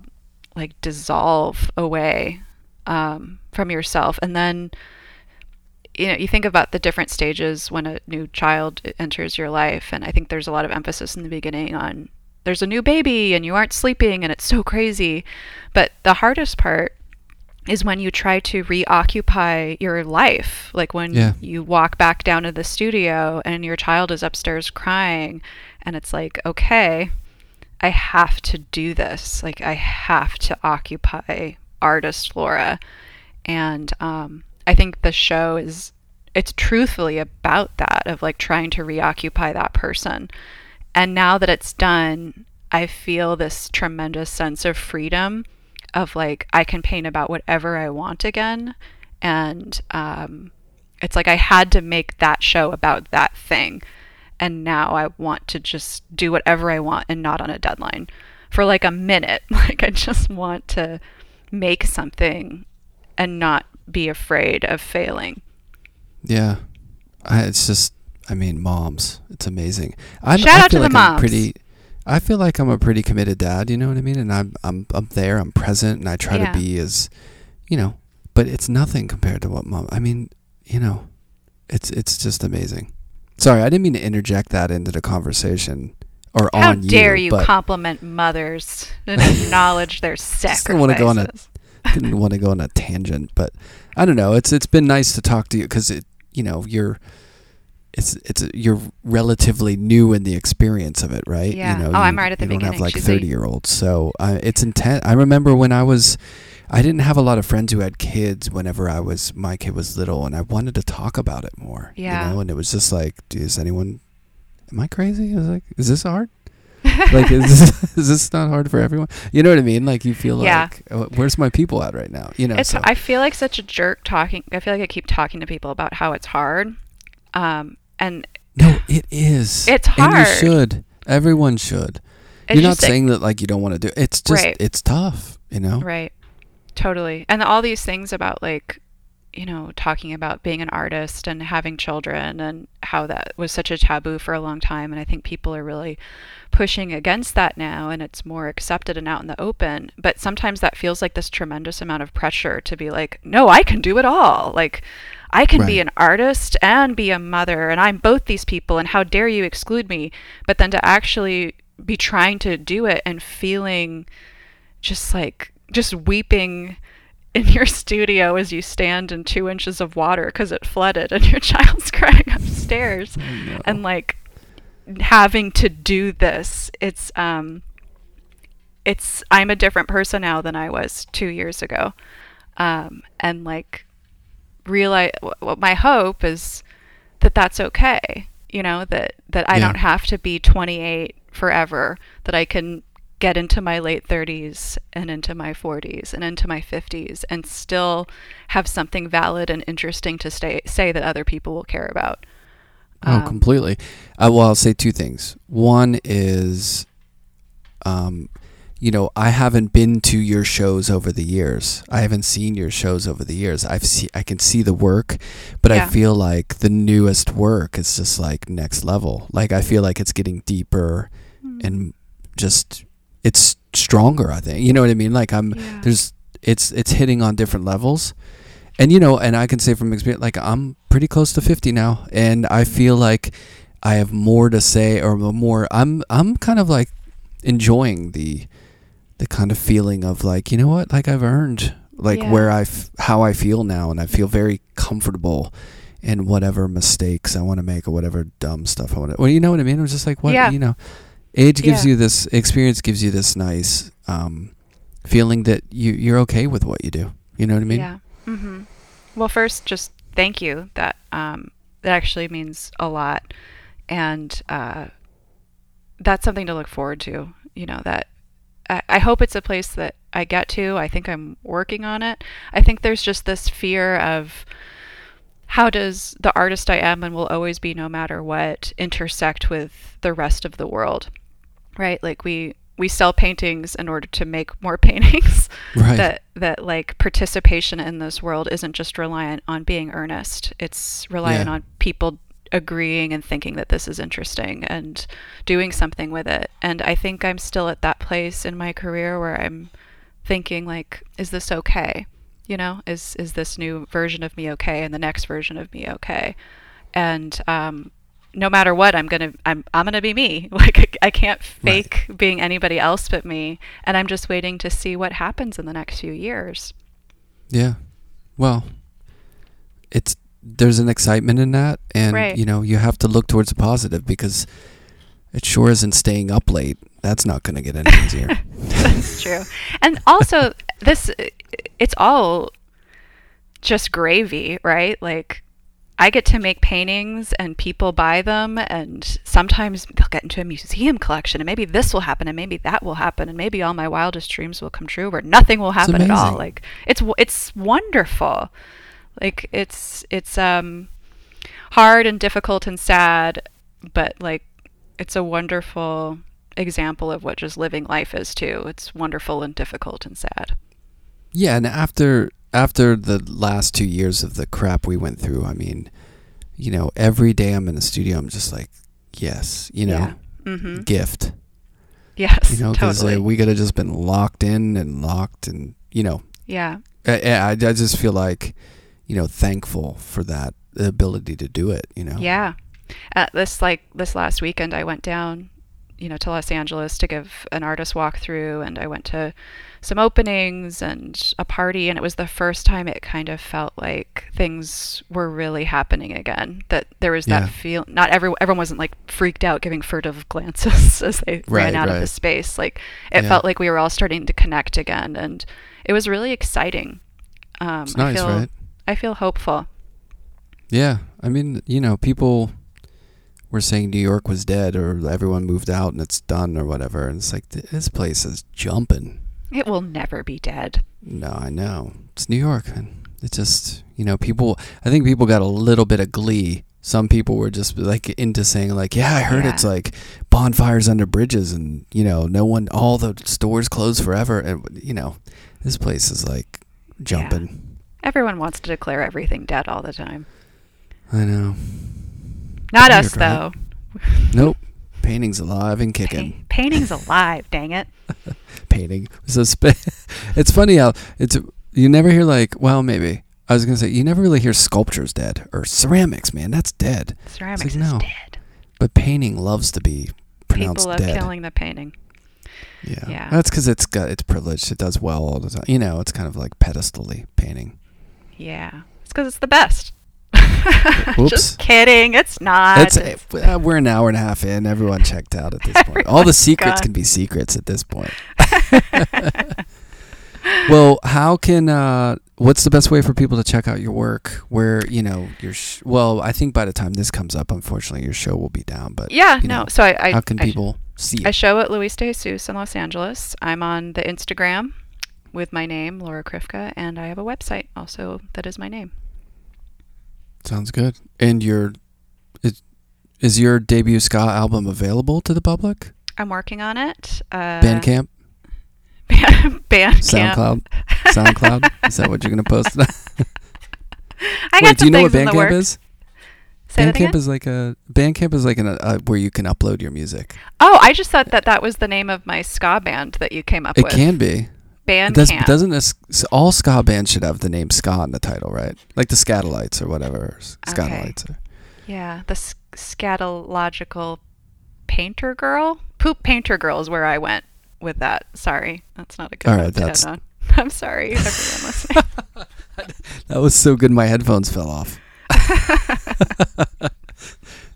[SPEAKER 3] like dissolve away um, from yourself, and then you know you think about the different stages when a new child enters your life, and I think there's a lot of emphasis in the beginning on there's a new baby and you aren't sleeping and it's so crazy, but the hardest part is when you try to reoccupy your life. Like when
[SPEAKER 2] Yeah.
[SPEAKER 3] you walk back down to the studio and your child is upstairs crying, and it's like, okay, I have to do this. Like, I have to occupy artist Laura. And um, I think the show is, it's truthfully about that, of like trying to reoccupy that person. And now that it's done, I feel this tremendous sense of freedom of like I can paint about whatever I want again. And um, it's like I had to make that show about that thing. And now I want to just do whatever I want and not on a deadline for like a minute. Like I just want to make something and not be afraid of failing.
[SPEAKER 2] Yeah. I, it's just, I mean, moms. It's amazing. I'm,
[SPEAKER 3] Shout
[SPEAKER 2] I
[SPEAKER 3] out to the
[SPEAKER 2] like I'm pretty. I feel like I'm a pretty committed dad. You know what I mean? And I'm I'm I'm there. I'm present, and I try
[SPEAKER 3] Yeah.
[SPEAKER 2] to be as, you know. But it's nothing compared to what mom. I mean, you know, it's it's just amazing. Sorry, I didn't mean to interject that into the conversation or
[SPEAKER 3] How
[SPEAKER 2] on
[SPEAKER 3] dare
[SPEAKER 2] you.
[SPEAKER 3] you compliment mothers and acknowledge their
[SPEAKER 2] Just don't wanna go on a- didn't want to go on a tangent, but I don't know. It's it's been nice to talk to you because it you know you're it's it's you're relatively new in the experience of it, right?
[SPEAKER 3] Yeah.
[SPEAKER 2] You know,
[SPEAKER 3] Oh, I'm right at the
[SPEAKER 2] you don't have
[SPEAKER 3] beginning.
[SPEAKER 2] like thirty year olds, so uh, it's intense. I remember when I was. I didn't have a lot of friends who had kids whenever I was my kid was little, and I wanted to talk about it more.
[SPEAKER 3] Yeah.
[SPEAKER 2] You know, and it was just like, is anyone? Am I crazy? I was like, is this hard? like, is this, is this not hard for everyone? You know what I mean? Like, you feel
[SPEAKER 3] Yeah.
[SPEAKER 2] like, oh, where's my people at right now? You know,
[SPEAKER 3] It's.
[SPEAKER 2] so-
[SPEAKER 3] I feel like such a jerk talking. I feel like I keep talking to people about how it's hard, um, and
[SPEAKER 2] No, it is.
[SPEAKER 3] It's
[SPEAKER 2] And you should. Everyone should.
[SPEAKER 3] it's
[SPEAKER 2] You're not
[SPEAKER 3] just like-
[SPEAKER 2] saying that like you don't want to do. It. It's just
[SPEAKER 3] Right.
[SPEAKER 2] it's tough, you know.
[SPEAKER 3] Right. Totally. And all these things about like, you know, talking about being an artist and having children and how that was such a taboo for a long time. And I think people are really pushing against that now and it's more accepted and out in the open. But sometimes that feels like this tremendous amount of pressure to be like, no, I can do it all. Like, I can be an artist and be a mother, and I'm both these people, and how dare you exclude me? But then to actually be trying to do it and feeling just like just weeping in your studio as you stand in two inches of water because it flooded and your child's crying upstairs
[SPEAKER 2] no.
[SPEAKER 3] and like having to do this it's um it's i'm a different person now than i was two years ago um and like realize what my hope is that that's okay you know that that i
[SPEAKER 2] Yeah.
[SPEAKER 3] don't have to be 28 forever that i can get into my late 30s and into my 40s and into my 50s and still have something valid and interesting to stay, say that other people will care about.
[SPEAKER 2] Oh,
[SPEAKER 3] Um,
[SPEAKER 2] completely. Uh, well, I'll say two things. One is, um, you know, I haven't been to your shows over the years. I haven't seen your shows over the years. I've see, I can see the work, but I feel like the newest work is just like next level. Like I feel like it's getting deeper hmm. and just it's stronger. I think you know what I mean. Like I'm
[SPEAKER 3] Yeah.
[SPEAKER 2] there's it's it's hitting on different levels and you know and i can say from experience like i'm pretty close to 50 now and i hmm. feel like i have more to say or more i'm i'm kind of like enjoying the the kind of feeling of like you know what like i've earned like
[SPEAKER 3] Yeah.
[SPEAKER 2] where i f- how i feel now and i feel very comfortable in whatever mistakes i want to make or whatever dumb stuff i want to well you know what i mean it's just like what
[SPEAKER 3] Yeah.
[SPEAKER 2] you know age gives
[SPEAKER 3] Yeah.
[SPEAKER 2] you this experience gives you this nice um feeling that you you're okay with what you do you know what i mean
[SPEAKER 3] Yeah. hmm Well, first, just thank you. That um, that actually means a lot, and uh, that's something to look forward to. You know that I, I hope it's a place that I get to. I think I'm working on it. I think there's just this fear of how does the artist I am and will always be no matter what intersect with the rest of the world, right? Like we we sell paintings in order to make more paintings
[SPEAKER 2] right
[SPEAKER 3] that that like participation in this world isn't just reliant on being earnest it's reliant
[SPEAKER 2] Yeah.
[SPEAKER 3] on people agreeing and thinking that this is interesting and doing something with it. And i think i'm still at that place in my career where i'm thinking like is this okay? You know is is this new version of me okay and the next version of me okay? And um no matter what i'm gonna i'm i'm gonna be me. Like i can't
[SPEAKER 2] Right.
[SPEAKER 3] fake being anybody else but me. And i'm just waiting to see what happens in the next few years.
[SPEAKER 2] Yeah. Well, it's there's an excitement in that and
[SPEAKER 3] Right.
[SPEAKER 2] you know, you have to look towards the positive because it sure isn't staying up late. That's not going to get any easier.
[SPEAKER 3] that's true and also this it's all just gravy right like I get to make paintings and people buy them and sometimes they'll get into a museum collection and maybe this will happen and maybe that will happen and maybe all my wildest dreams will come true or nothing will happen at all like it's it's wonderful like it's it's um hard and difficult and sad but like it's a wonderful example of what just living life is too. It's wonderful and difficult and sad.
[SPEAKER 2] Yeah, and after after the last 2 years of the crap we went through, I mean, you know, every day I'm in the studio I'm just like, yes, you know,
[SPEAKER 3] yeah. Mm-hmm.
[SPEAKER 2] gift.
[SPEAKER 3] yes
[SPEAKER 2] You know, cuz
[SPEAKER 3] totally.
[SPEAKER 2] uh, we could have just been locked in and locked and, you know,
[SPEAKER 3] yeah.
[SPEAKER 2] I, I, I just feel like, you know, thankful for that ability to do it. You know.
[SPEAKER 3] Yeah. Uh, this like this last weekend, I went down, you know, to Los Angeles to give an artist walkthrough, and I went to some openings and a party, and it was the first time it kind of felt like things were really happening again. That there was that
[SPEAKER 2] Yeah.
[SPEAKER 3] feel. Not every everyone wasn't like freaked out, giving furtive glances as they
[SPEAKER 2] Right,
[SPEAKER 3] ran out of the space. Like it
[SPEAKER 2] Yeah.
[SPEAKER 3] felt like we were all starting to connect again, and it was really exciting. Um,
[SPEAKER 2] It's nice,
[SPEAKER 3] I feel,
[SPEAKER 2] right?
[SPEAKER 3] I feel hopeful.
[SPEAKER 2] Yeah. I mean, you know, people were saying New York was dead or everyone moved out and it's done or whatever, and it's like this place is jumping.
[SPEAKER 3] It will never be dead.
[SPEAKER 2] No, I know. It's New York, and it's just you know people. I think people got a little bit of glee. Some people were just like into saying like, yeah, I heard
[SPEAKER 3] Yeah.
[SPEAKER 2] it's like bonfires under bridges, and you know, no one, all the stores closed forever, and you know, this place is like jumping.
[SPEAKER 3] Everyone wants to declare everything dead all the time.
[SPEAKER 2] I know.
[SPEAKER 3] Not
[SPEAKER 2] Weird,
[SPEAKER 3] us,
[SPEAKER 2] right?
[SPEAKER 3] though.
[SPEAKER 2] Nope. Painting's alive and
[SPEAKER 3] Pa-
[SPEAKER 2] kicking.
[SPEAKER 3] painting's alive, dang it.
[SPEAKER 2] Painting. So sp- it's funny how it's you never hear like well maybe I was gonna say you never really hear sculpture's dead or ceramics man that's dead
[SPEAKER 3] Ceramics
[SPEAKER 2] like,
[SPEAKER 3] is
[SPEAKER 2] no.
[SPEAKER 3] dead.
[SPEAKER 2] but painting loves to be pronounced
[SPEAKER 3] People love
[SPEAKER 2] dead.
[SPEAKER 3] killing the painting.
[SPEAKER 2] Yeah.
[SPEAKER 3] Yeah.
[SPEAKER 2] That's because it's got it's privileged. It does well all the time. You know, it's kind of like pedestally painting.
[SPEAKER 3] Yeah. It's because it's the best.
[SPEAKER 2] Whoops.
[SPEAKER 3] Just kidding. It's not.
[SPEAKER 2] It's,
[SPEAKER 3] It's-
[SPEAKER 2] uh, we're an hour and a half in. Everyone checked out at this point. All the secrets
[SPEAKER 3] gone.
[SPEAKER 2] can be secrets at this point. well, how can uh, what's the best way for people to check out your work? Where you know your sh- well, I think by the time this comes up, unfortunately, your show will be down. But
[SPEAKER 3] yeah,
[SPEAKER 2] you
[SPEAKER 3] no. so I, I
[SPEAKER 2] how can
[SPEAKER 3] I
[SPEAKER 2] people? see?
[SPEAKER 3] I show at Luis de Jesus in Los Angeles. I'm on the Instagram with my name, Laura Krifka, and I have a website also that is my name.
[SPEAKER 2] Sounds good. And your is, is your debut ska album available to the public?
[SPEAKER 3] I'm working on it. Uh,
[SPEAKER 2] Bandcamp,
[SPEAKER 3] Bandcamp.
[SPEAKER 2] SoundCloud, SoundCloud. is that what you're gonna post?
[SPEAKER 3] I got
[SPEAKER 2] Wait, do you know what
[SPEAKER 3] things in the
[SPEAKER 2] Bandcamp is?
[SPEAKER 3] Say?
[SPEAKER 2] Bandcamp is like a Bandcamp is like an, uh, where you can upload your music.
[SPEAKER 3] Oh, I just thought that that was the name of my ska band that you came up
[SPEAKER 2] It
[SPEAKER 3] with.
[SPEAKER 2] can be.
[SPEAKER 3] Bandcamp.
[SPEAKER 2] Does, doesn't this, all ska bands should have the name ska in the title, right? Like the Skatalites or whatever. Skatalites. Or,
[SPEAKER 3] Yeah, the scatological painter girl. Poop painter girl is where I went with that. Sorry, that's not a good
[SPEAKER 2] All
[SPEAKER 3] end
[SPEAKER 2] that's-
[SPEAKER 3] on. I'm sorry, everyone listening.
[SPEAKER 2] that was so good, my headphones fell off.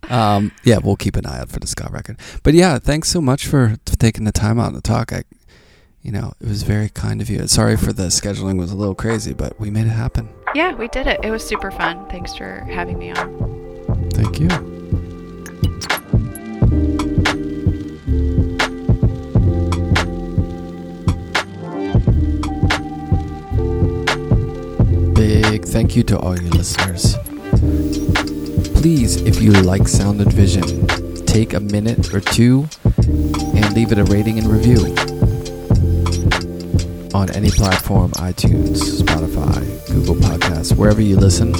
[SPEAKER 2] um, yeah, we'll keep an eye out for the ska record. But yeah, thanks so much for, for taking the time out to talk. I, you know, it was very kind of you. Sorry for the scheduling was a little crazy, but we made it happen.
[SPEAKER 3] yeah, we did it. It was super fun. Thanks for having me on.
[SPEAKER 2] Thank you. Big thank you to all you listeners. Please, if you like Sound and Vision, take a minute or two and leave it a rating and review on any platform iTunes, Spotify, Google Podcasts, wherever you listen.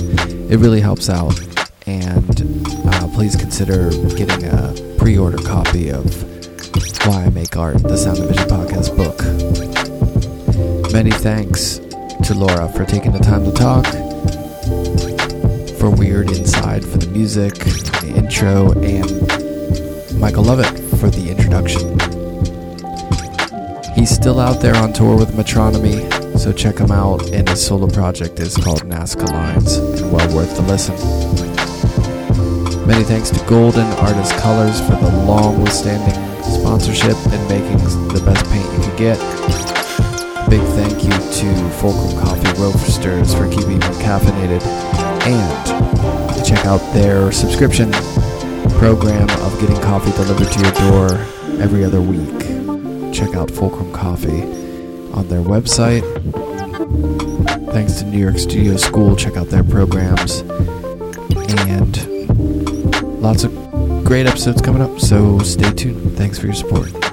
[SPEAKER 2] It really helps out. And uh, please consider getting a pre order copy of Why I Make Art, the Sound and Vision podcast book. Many thanks to Laura for taking the time to talk, for Weird Inside for the music, the intro, and Michael Lovett for the introduction. He's still out there on tour with Metronomy, so check him out. And his solo project is called Nazca Lines, and well worth the listen. Many thanks to Golden Artist Colors for the long withstanding sponsorship and making the best paint you could get. Big thank you to Fulcrum Coffee Roasters for keeping me caffeinated. And check out their subscription program of getting coffee delivered to your door every other week. Check out Fulcrum Coffee on their website. Thanks to New York Studio School, check out their programs. And lots of great episodes coming up, so stay tuned. Thanks for your support.